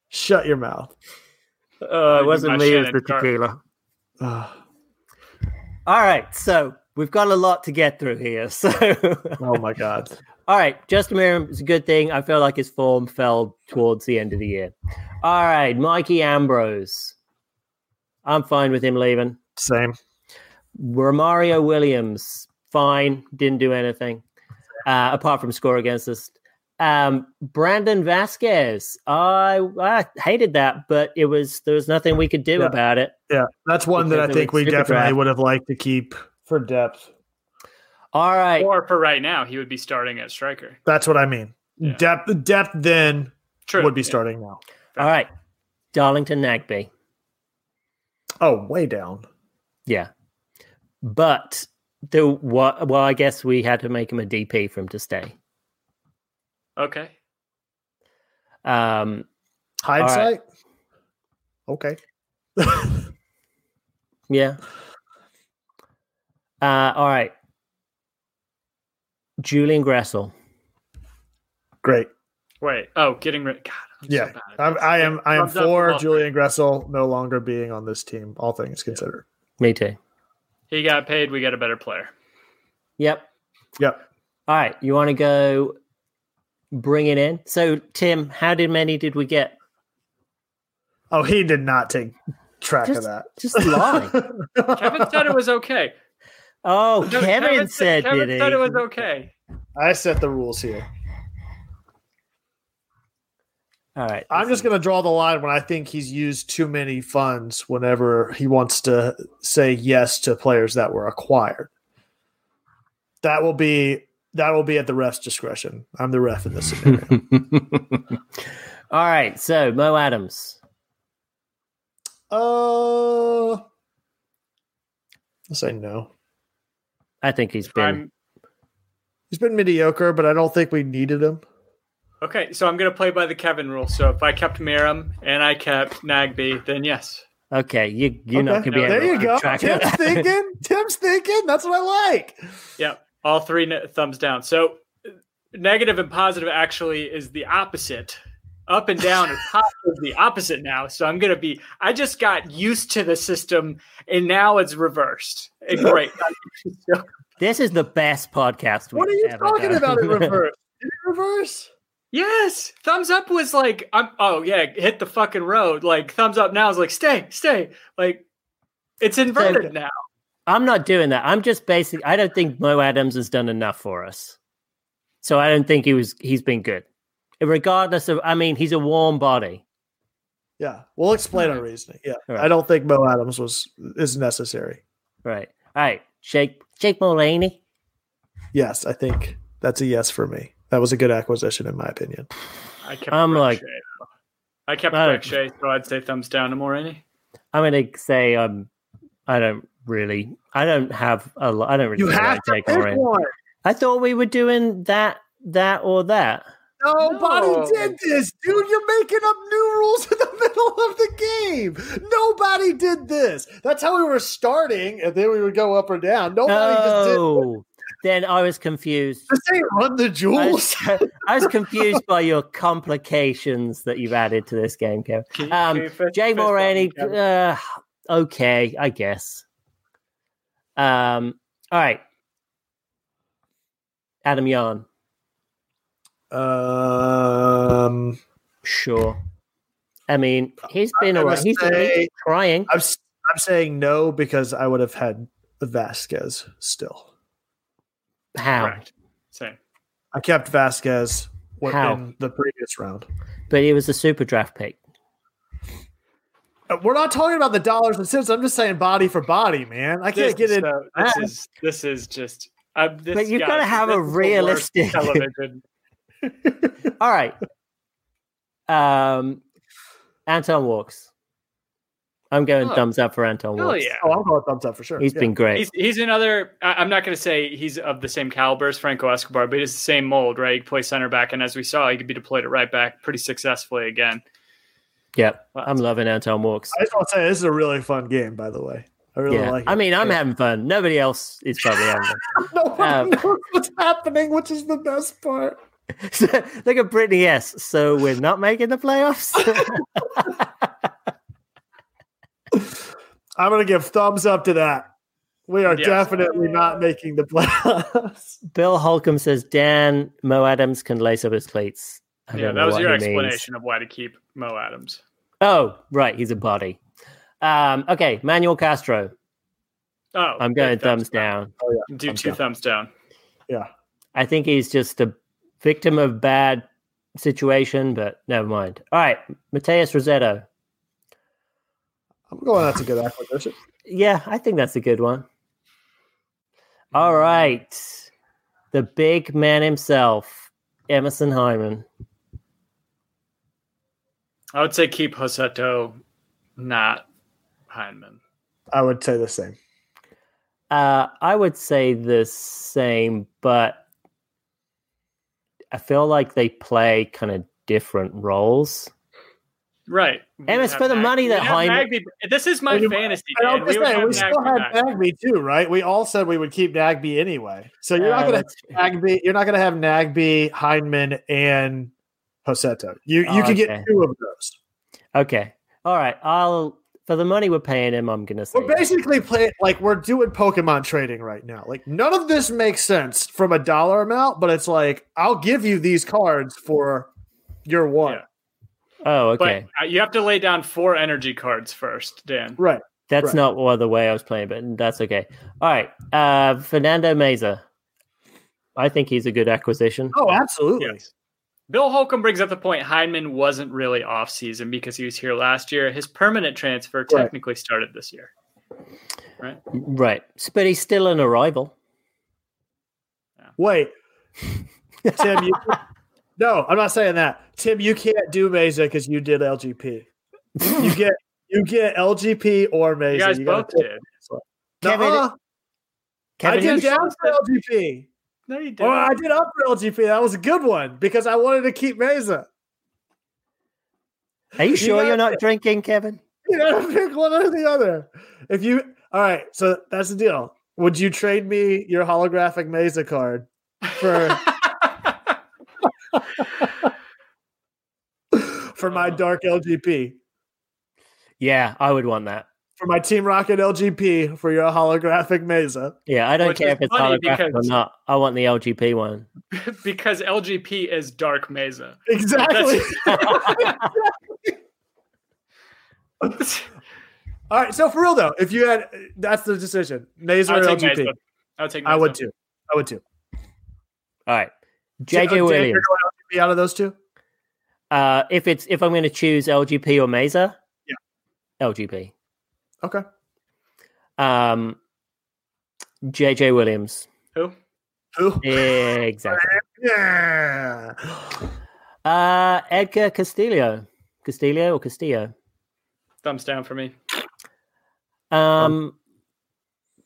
Shut your mouth. Uh, it wasn't me, it was the tequila. Ugh. All right, so we've got a lot to get through here. So, oh my god. all right, Justin Meram is a good thing. I feel like his form fell towards the end of the year. All right, Mikey Ambrose. I'm fine with him leaving. Same. Romario Williams, fine, didn't do anything uh, apart from score against us. Um, Brandon Vazquez, I, I hated that, but it was there was nothing we could do Yeah. about it. Yeah, that's one that I think we definitely draft. would have liked to keep for depth. All right, Or for right now, he would be starting at striker. That's what I mean. Yeah. Depth depth then True. would be Yeah. starting now. all right, Darlington Nagbe, Oh, way down. yeah, but the what? Well, I guess we had to make him a DP for him to stay. Okay. Um, Hindsight. Okay. yeah. Uh, all right, Julian Gressel. Great. Wait. Oh, getting rid. God. I'm Yeah, So bad I'm. I am. I am for Julian Gressel no longer being on this team. All things considered. Me too. He got paid. We got a better player. Yep. Yep. All right, you want to go bring it in? So, Tim, how did many did we get? Oh, he did not take track Just- of that. Just lie. Kevin said it was okay. oh, No, Kevin, said, Kevin did he? said it was okay. I set the rules here. All right, I'm just going to draw the line when I think he's used too many funds whenever he wants to say yes to players that were acquired. That will be that will be at the ref's discretion. I'm the ref in this scenario. All right, so Mo Adams. uh, I'll say no. I think he's been. I'm He's been mediocre, but I don't think we needed him. Okay. So I'm gonna play by the Kevin rule. So if I kept Meram and I kept Nagbe, then yes. Okay, you you're not gonna be able There you go. track of Tim's that. thinking. Tim's thinking. That's what I like. Yep. All three ne- thumbs down. So negative and positive actually is the opposite. Up and down and top is the opposite now. So I'm gonna be. I just got used to the system, and now it's reversed. Eh, Great. This is the best podcast. What are you ever talking done. about in reverse? Did it reverse? Yes, thumbs up was like, I'm, oh yeah, hit the fucking road. Like thumbs up now is like, stay, stay. Like it's inverted now. I'm not doing that. I'm just basic. I don't think Mo Adams has done enough for us. So I don't think he was. He's been good, regardless of. I mean, he's a warm body. Yeah, we'll explain our reasoning. Yeah, All right. I don't think Mo Adams was is necessary. Right. All right. Shake Jake Mulraney. Yes, I think that's a yes for me. That was a good acquisition, in my opinion. I kept. I'm like- Shea. I kept I- Greg Shea, so I'd say thumbs down to Morini. I'm gonna say um, I don't really. I don't have a lot. I don't really. You have to Jake pick one. I thought we were doing that, that or that. Nobody No. did this, dude. You're making up new rules in the middle of the game. Nobody did this. That's how we were starting, and then we would go up or down. Nobody just did. Oh, then I was confused. This ain't run the I was, jewels. I was confused by your complications that you've added to this game, Kevin. Can you- Um, can you fist- Jay fist Mulraney, uh, okay, I guess. Um, all right, Adam Jahn, Um, sure. I mean, he's been I'm around. He's, say- he's trying. I'm s- I'm saying no because I would have had Vazquez still. How? Correct. Same. I kept Vazquez How? in the previous round. But he was a super draft pick. Uh, We're not talking about the dollars and cents. I'm just saying body for body, man. I can't This get is it. so- this is this is just. Uh, this But you guy- gotta have a is the worst realistic- television. All right. Um, Anton Walkes. I'm going Oh. thumbs up for Anton Hell Walks. yeah. Oh, I'm going thumbs up for sure. He's Yeah. been great. He's he's another. I- I'm not going to say he's of the same caliber as Franco Escobar, but he's the same mold, right? He can play center back, and as we saw, he could be deployed at right back pretty successfully again. Yep. Wow. I'm loving Anton Walkes. I just want to say this is a really fun game, by the way. I really Yeah. like it. I mean, I'm Yeah. having fun. Nobody else is probably having fun. Nobody um, knows what's happening, which is the best part. So, Look at Brittany S. So we're not making the playoffs? I'm going to give thumbs up to that. We are Yes. definitely not making the playoffs. Bill Holcomb says Dan Mo Adams can lace up his cleats. I yeah, that was your he means. explanation of why to keep Mo Adams. Oh, right. He's a body. Um, okay. Manuel Castro. Oh, I'm going big thumbs down. Do thumbs two down. thumbs down. yeah. I think he's just a victim of bad situation, but never mind. All right. Matheus Rossetto. I'm going, that's a good acquisition. Yeah, I think that's a good one. All right. The big man himself, Emerson Hyndman. I would say keep Joseto, not Hyndman. I would say the same. Uh, I would say the same, but I feel like they play kind of different roles. Right. And it's for the money that Hyndman- Nagbe, this is my And you- fantasy. I'm just We would saying, have we still had back. Nagbe too, right? We all said we would keep Nagbe anyway. So you're Uh, not going that's- to Nagbe. You're not going to have Nagbe, Hyndman, and Posetto. You you can Okay. get two of those. Okay. All right. I'll for the money we're paying him, I'm gonna say We're basically playing like we're doing Pokemon trading right now. Like none of this makes sense from a dollar amount, but it's like I'll give you these cards for your one. Yeah. Oh, okay. But uh, you have to lay down four energy cards first, Dan. Right. That's right. not what the way I was playing, but that's okay. All right. Uh Fernando Meza. I think he's a good acquisition. Oh, absolutely. Yes. Bill Holcomb brings up the point Hyndman wasn't really off season because he was here last year. His permanent transfer technically started this year. Right. Right. But he's still an arrival. Wait, Tim, you no, I'm not saying that. Tim, you can't do Meza because you did LGP. You get you get LGP or Meza. You guys gotta both pick did. one. Kevin, Nuh-uh. Kevin, I did you- down for LGP. No, you Oh, didn't. I did up for LGP. That was a good one because I wanted to keep Meza. Are you sure gotta you're not pick- drinking, Kevin? You gotta pick one or the other. If you all right, so that's the deal. Would you trade me your holographic Meza card for for my dark LGP? Yeah, I would want that. For my Team Rocket LGP for your holographic Meza. Yeah, I don't Which care if it's holographic or not. I want the LGP one. because LGP is Dark Meza. Exactly. All right. So for real though, if you had that's the decision. Meza I or would take LGP. Meza. I would take Meza. I would too. I would too. All right. Dan, JJ you're Williams. Going LGP out of those two? Uh, if it's if I'm going to choose LGP or Meza, Yeah. LGP. Okay. Um, JJ Williams. Who? Who? Exactly. Yeah. Uh, Edgar Castillo. Castillo or Castillo? Thumbs down for me. Um,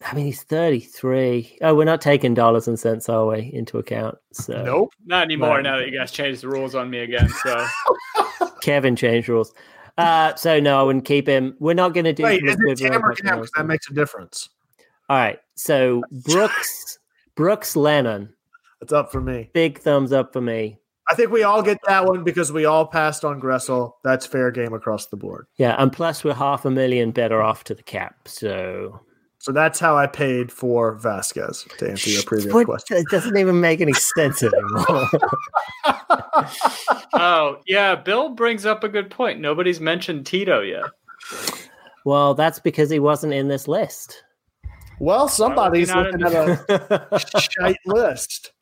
I mean, he's 33. Oh, we're not taking dollars and cents, are we, into account? So Nope. Not anymore Right. now that you guys changed the rules on me again. So Kevin changed rules. Uh, so no, I wouldn't keep him. We're not going to do. Wait, is it equivalent TAM or of GAM? 'Cause That makes a difference. All right. So Brooks, Brooks Lennon, It's up for me. big thumbs up for me. I think we all get that one because we all passed on Gressel. That's fair game across the board. Yeah, and plus we're half a million better off to the cap. So So that's how I paid for Vazquez to answer your previous What- question. It doesn't even make any sense anymore. Oh, yeah, Bill brings up a good point. Nobody's mentioned Tito yet. well, that's because he wasn't in this list. Well, somebody's looking in at a shite list.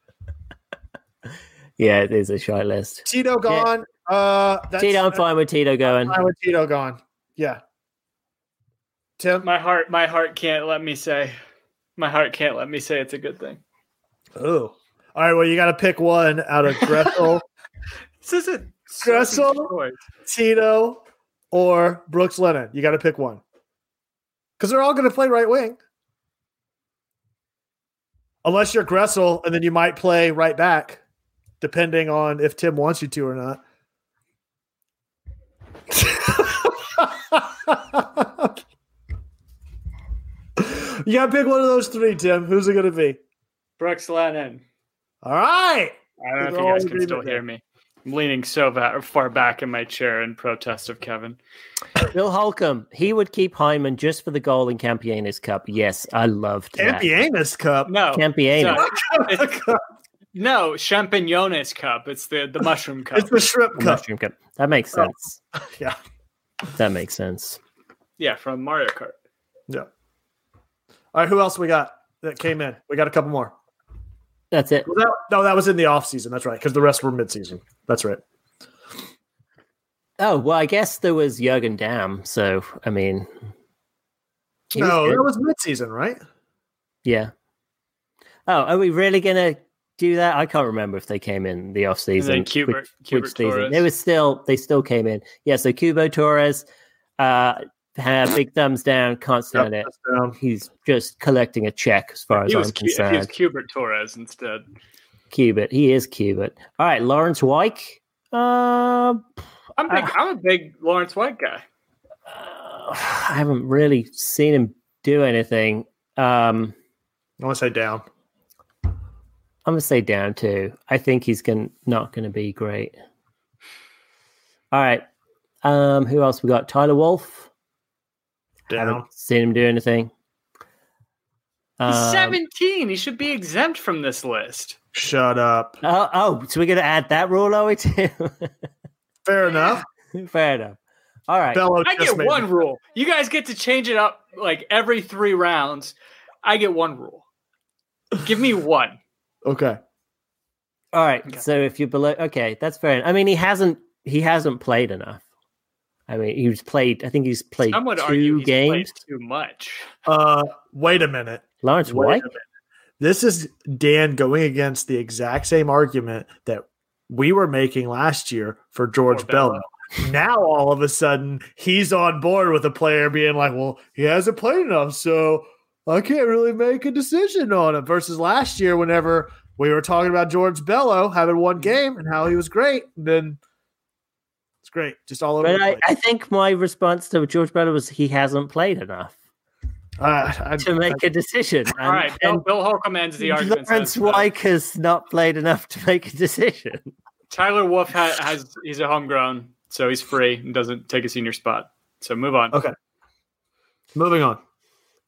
yeah, it is a shite list. Tito gone. Uh, that's, Tito, I'm fine with Tito going. I'm fine with Tito gone. Yeah. Tim. My heart, my heart can't let me say. My heart can't let me say it's a good thing. Oh. All right. Well, you got to pick one out of Gressel, This isn't Gressel? Tito, or Brooks Lennon. You got to pick one. because they're all going to play right wing. Unless you're Gressel, and then you might play right back, depending on if Tim wants you to or not. you got to pick one of those three, Tim. Who's it going to be? Brooks Lennon. All right. I don't know if you guys can still hear me. I'm leaning so va- far back in my chair in protest of Kevin. Bill Holcomb, he would keep Hyndman just for the goal in Campeones Cup. Yes, I loved that. Campeones Cup. No, Campione. so- no, Champignons Cup. It's the the mushroom cup. It's the shrimp The cup. Mushroom Cup. That makes Oh. sense. Yeah. That makes sense. yeah, from Mario Kart. Yeah. All right. Who else we got that came in? We got a couple more. That's it. Was that- no, that was in the off season. That's right. Because the rest were mid season. That's right. Oh, well, I guess there was Jurgen Damm. So, I mean, he was no, good. that was mid season, right? yeah. Oh, are we really going to do that? I can't remember if they came in the off season. then Kubert- Kubert Torres. They were still, they still came in. Yeah. So Cubo Torres, uh, had big thumbs down. Can't stand it. Down. He's just collecting a check as far as I'm Cu- he was concerned. Kubert Torres instead. Cubit. He is Cubit. All right, Lawrence Wyke. Uh, I'm big. Ah. I'm a big Lawrence White guy. I haven't really seen him do anything. Um, I want to say down. I'm gonna say down too. I think he's going not going to be great. All right. Um, who else we got? Tyler Wolff. Down. Haven't seen him do anything. He's Um, 17. He should be exempt from this list. Shut up. Oh, oh, so we're going to add that rule, are we? Too? Fair enough. Fair enough. All right. Bello I get one it. rule. You guys get to change it up like every three rounds. I get one rule. Give me one. Okay. All right. Okay. So if you're below, okay, that's fair. I mean, he hasn't he hasn't played enough. I mean, he's played. I think he's played Some would two argue he's games. played too much. Uh, wait a minute. Lawrence Wait White. minute. This is Dan going against the exact same argument that we were making last year for George For Bello. Bello. Now all of a sudden he's on board with a player being like, "Well, he hasn't played enough, so I can't really make a decision on him." Versus last year, whenever we were talking about George Bello having one game and how he was great, then it's great, just all over. But the I, place. I think my response to George Bello was he hasn't played enough Uh, I- to make a decision. And, All right, Bill, and Bill Holcomb ends the argument. Lawrence says, uh, has not played enough to make a decision. Tyler Wolff ha- has he's a homegrown, so he's free and doesn't take a senior spot. So move on. Okay. Moving on.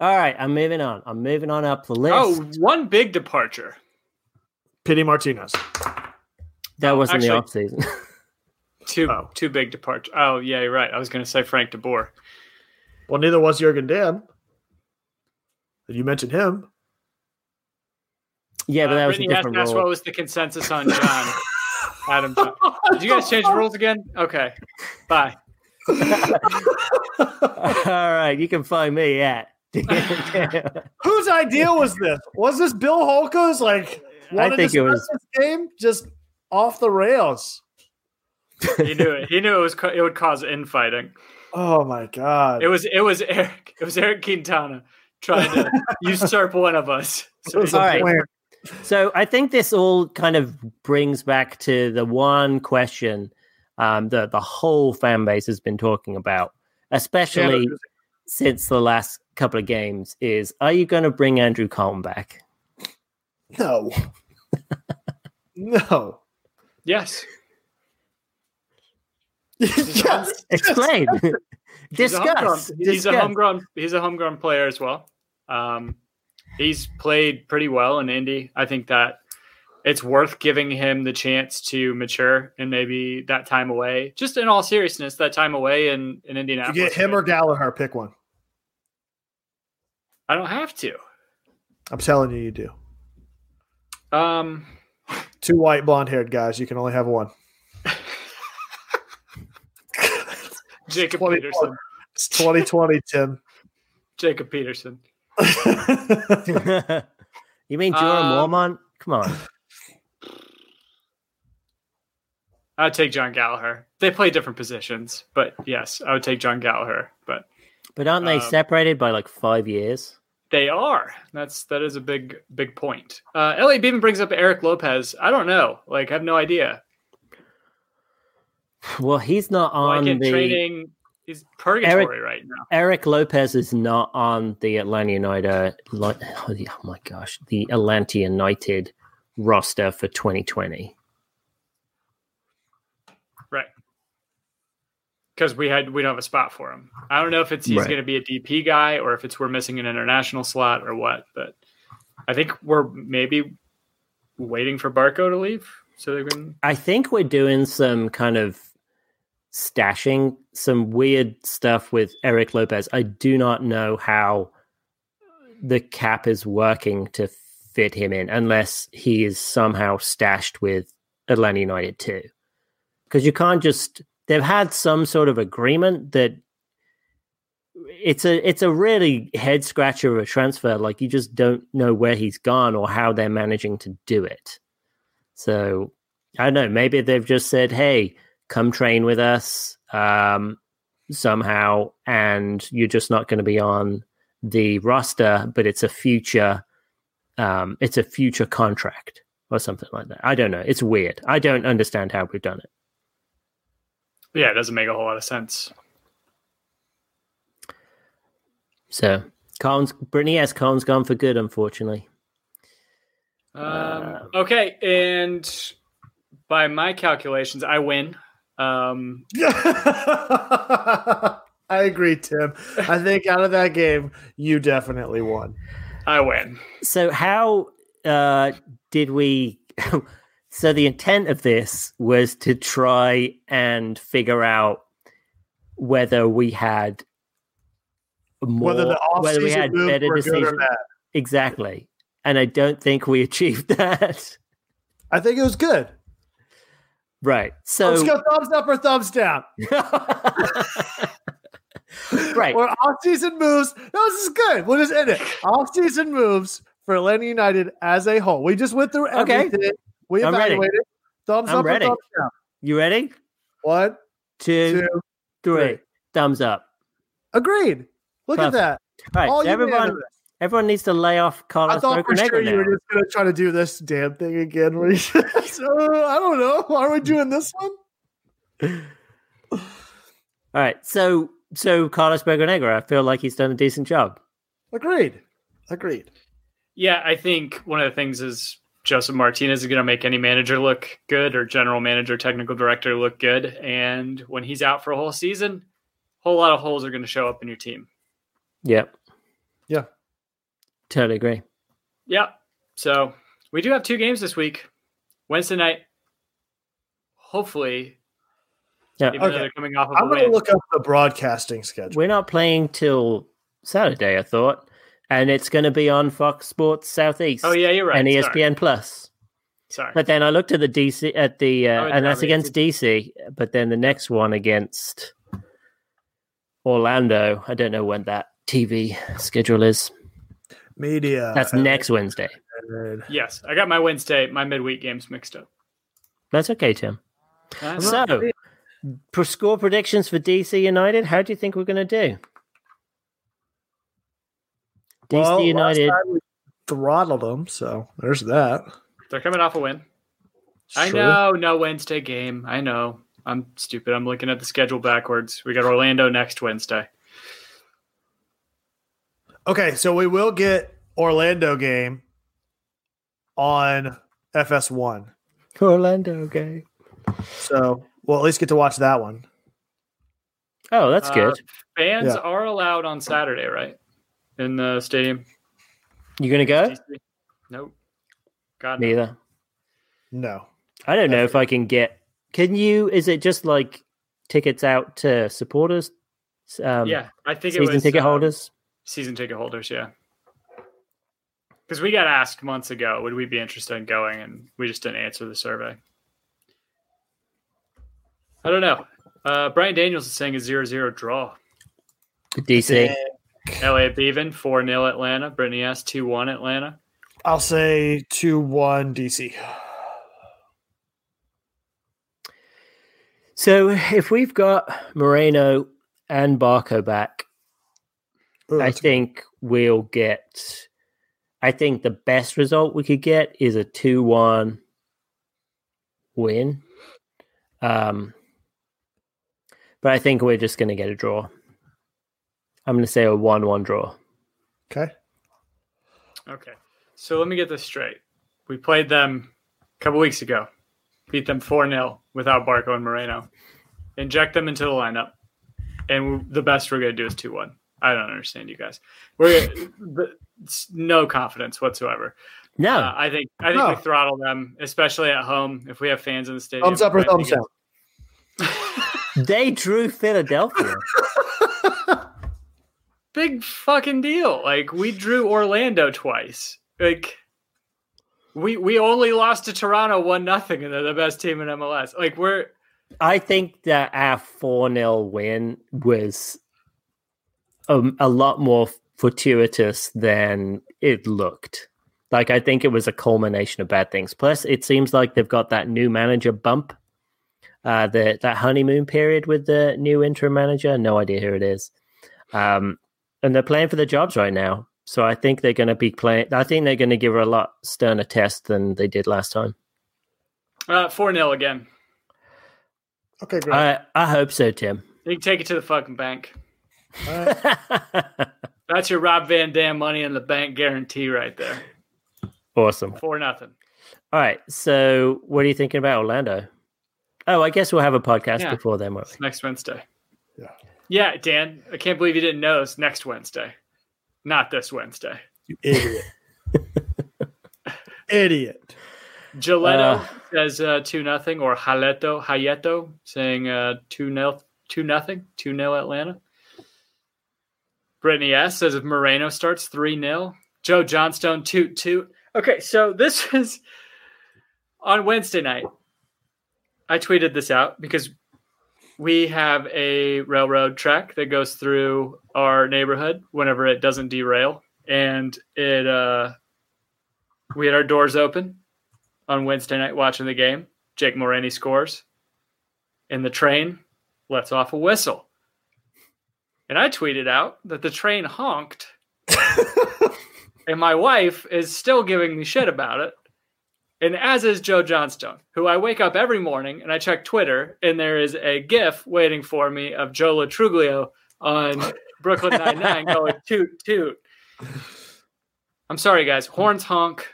All right, I'm moving on. I'm moving on up the list. Oh, one big departure. Pity Martinez. that wasn't actually- the off season. Two Oh. two big departure. Oh yeah, you're right. I was going to say Frank de Boer. Well, neither was Jurgen Damm. You mentioned him. yeah, but that Uh, was a different asked, asked role. what was the consensus on John Adam. John. Did you guys change the rules again? Okay, bye. All right, you can find me at. Whose idea was this? Was this Bill Holko's like I think it was- game just off the rails? He knew it. He knew it was it would cause infighting. Oh my god! It was it was Eric. It was Eric Quintana trying to usurp one of us. It So was he- All right. plan. So I think this all kind of brings back to the one question um, that the whole fan base has been talking about, especially Canada- since the last couple of games, is are you going to bring Andrew Carleton back? No, no. yes, yes. Explain. He's a homegrown- Discuss. He's a homegrown. He's a homegrown player as well. Um, he's played pretty well in Indy. I think that it's worth giving him the chance to mature and maybe that time away. Just in all seriousness, that time away in in You Indianapolis. get him or Gallagher. Pick one. I don't have to. I'm telling you, you do. Um, Two white blonde haired guys. You can only have one. Jacob 2020. Peterson. It's 2020, Tim. Jacob Peterson. you mean Joram Um, Mormont? Come on. I would take Jon Gallagher. They play different positions, but yes, I would take Jon Gallagher. But But aren't they Um, separated by like five years? They are. That's that is a big big point. Uh, La Beaven brings up Erik Lopez. I don't know. Like, I have no idea. Well, he's not on like the training, he's purgatory right now. Erik Lopez is not on the Atlanta United. Oh, oh my gosh, the Atlanta United roster for 2020. Right. Because we had we don't have a spot for him. I don't know if it's he's Right. going to be a DP guy or if it's we're missing an international slot or what. But I think we're maybe waiting for Barco to leave so they can. I think we're doing some kind of stashing, some weird stuff with Erik Lopez. I do not know how the cap is working to fit him in unless he is somehow stashed with Atlanta United too. Because you can't just they've had some sort of agreement that it's a it's a really head scratcher of a transfer. Like you just don't know where he's gone or how they're managing to do it. So I don't know. Maybe they've just said, "Hey, come train with us um, somehow," and you're just not going to be on the roster, but it's a future, um, it's a future contract or something like that. I don't know. It's weird. I don't understand how we've done it. Yeah, it doesn't make a whole lot of sense. So, Colin's Brittany S. Colin's gone for good, unfortunately. Um, okay, and by my calculations, I win. Um, I agree, Tim. I think out of that game, you definitely won. I win. So, how uh, did we? so, the intent of this was to try and figure out whether we had more, Whether the whether we had better were good or decisions. Exactly, and I don't think we achieved that. I think it was good. Right. Oh, so, Let's go thumbs up or thumbs down. right. Or off-season moves. No, this is good. We'll just end it. Off-season moves for Atlanta United as a whole. We just went through Okay. We evaluated. Thumbs I'm up ready. or thumbs down. You ready? One, Two, two, three. three. Thumbs up. agreed. Look Perfect. at that. All right. All everyone. Everyone needs to lay off Carlos. I Carlos thought for sure Bocanegra you were just going to try to do this damn thing again. Where you so, uh, I don't know. Why Are we doing this one? All right. So, so Carlos Bocanegra, I feel like he's done a decent job. Agreed. Agreed. Yeah, I think one of the things is Josef Martinez is going to make any manager look good or general manager, technical director look good. And when he's out for a whole season, a whole lot of holes are going to show up in your team. Yep. Yeah. Totally agree. Yeah. So we do have two games this week. Wednesday night, hopefully, Yeah. even though Okay. they're coming off of I'm going to look up the broadcasting schedule. We're not playing till Saturday, I thought, and it's going to be on Fox Sports Southeast. Oh, yeah, you're right. and E Sorry. ESPN Plus. Sorry. But then I looked at the DC at the uh, Oh, and that's yeah, against DC. But then the next one against Orlando. I don't know when that TV schedule is. Media. That's next Wednesday. yes, I got my Wednesday, my midweek games mixed up. That's okay, Tim. So, for score predictions for DC United, how do you think we're going to do? DC Well, United. time throttled them, so there's that. they're coming off a win. I know, no Wednesday game. I know. I'm stupid. I'm looking at the schedule backwards. We got Orlando next Wednesday. Okay, so we will get Orlando game on FS1. Orlando, okay. So we'll at least get to watch that one. Oh, that's Uh, good. Fans Yeah. are allowed on Saturday, right? In the stadium. You going to go? DC? Nope. God. Neither. No. I don't know if I can get. Can you? Is it just like tickets out to supporters? Um, yeah, I think it season was ticket uh, holders. Season ticket holders. Yeah, because we got asked months ago, would we be interested in going, and we just didn't answer the survey. I don't know. Uh, Brian Daniels is saying a 0-0 draw. DC. Elliot Beaven four 0 Atlanta. Brittany S two one Atlanta. I'll say 2 1 DC. So if we've got Moreno and Barco back, Ooh, I that's- think we'll get. I think the best result we could get is a two-one win. Um, but I think we're just going to get a draw. I'm going to say a one-one draw. okay. Okay. So let me get this straight. We played them a couple weeks ago, beat them 4 0 without Barco and Moreno, inject them into the lineup, and the best we're going to do is 2 1. I don't understand you guys. We're no confidence whatsoever. No, Uh, I think I think No. we throttle them, especially at home. If we have fans in the stadium, Thumbs up or thumbs down? they drew Philadelphia. Big fucking deal. Like we drew Orlando twice. Like we we only lost to Toronto one nothing, and they're the best team in MLS. Like we're I think that our 4 0 win was um, a lot more fortuitous than it looked. Like, I think it was a culmination of bad things. Plus, it seems like they've got that new manager bump, uh, the, that honeymoon period with the new interim manager. No idea who it is. Um, and they're playing for the jobs right now. So I think they're going to be playing. I think they're going to give her a lot sterner test than they did last time. uh four 0 again. Okay, great. I, I hope so, Tim. You can take it to the fucking bank. All right. That's your Rob Van Dam money in the bank guarantee right there. awesome. For nothing. All right. So, what are you thinking about Orlando? Oh, I guess we'll have a podcast Yeah. before then, won't we? Next Wednesday. Yeah. Yeah, Dan. I can't believe you didn't know it's next Wednesday. Not this Wednesday. You idiot. idiot. Giletto Uh. says uh, two nothing, or Haleto Hayeto saying uh, two nil two nothing, two nil Atlanta. Brittany S says if Moreno starts three 0 Joe Johnstone two two. Okay, so this is on Wednesday night. I tweeted this out because we have a railroad track that goes through our neighborhood whenever it doesn't derail, and it uh, we had our doors open on Wednesday night watching the game. Jake Mulraney scores. And the train lets off a whistle. And I tweeted out that the train honked. and my wife is still giving me shit about it. And as is Joe Johnstone, who I wake up every morning and I check Twitter, and there is a GIF waiting for me of Joe Lo Truglio on Brooklyn Nine-Nine going toot toot. I'm sorry, guys. Horns honk.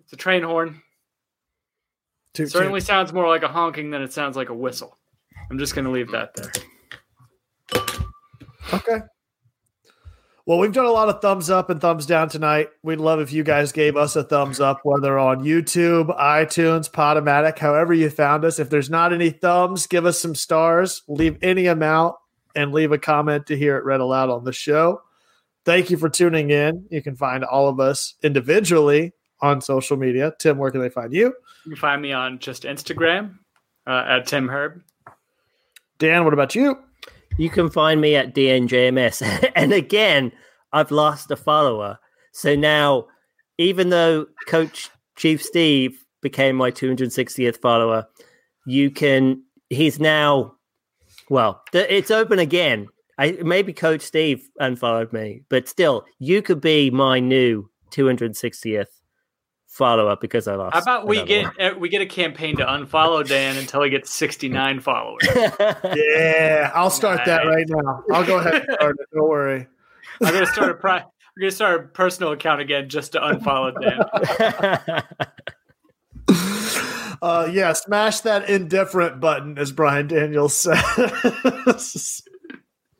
It's a train horn. Toot, Certainly toot. sounds more like a honking than it sounds like a whistle. I'm just going to leave that there. Okay. Well, we've done a lot of thumbs up and thumbs down tonight. We'd love if you guys gave us a thumbs up, whether on YouTube, iTunes, Podomatic, however you found us. If there's not any thumbs, give us some stars, leave any amount, and leave a comment to hear it read aloud on the show. Thank you for tuning in. You can find all of us individually on social media. Tim, where can they find you? You can find me on just Instagram uh, at Tim Herb. Dan, what about you? You can find me at DNJMS. and again, I've lost a follower. So now, even though Coach Chief Steve became my 260th follower, you can, he's now, well, it's open again. I Maybe Coach Steve unfollowed me, but still, you could be my new 260th follower because I lost. How about we get uh, we get a campaign to unfollow Dan until he gets 69 followers? Yeah, I'll start that right now. I'll go ahead and start it. Don't worry. I'm gonna start a pri- I'm gonna start a personal account again just to unfollow Dan. Uh, yeah, smash that indifferent button, as Brian Daniels says.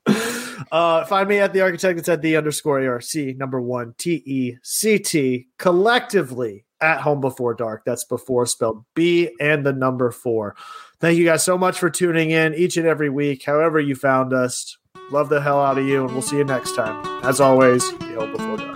uh, find me at the architect. It's at the underscore ARC number one T E C T collectively at home before dark. That's before spelled B and the number four. Thank you guys so much for tuning in each and every week. However, you found us, love the hell out of you, and we'll see you next time. As always, the home before dark.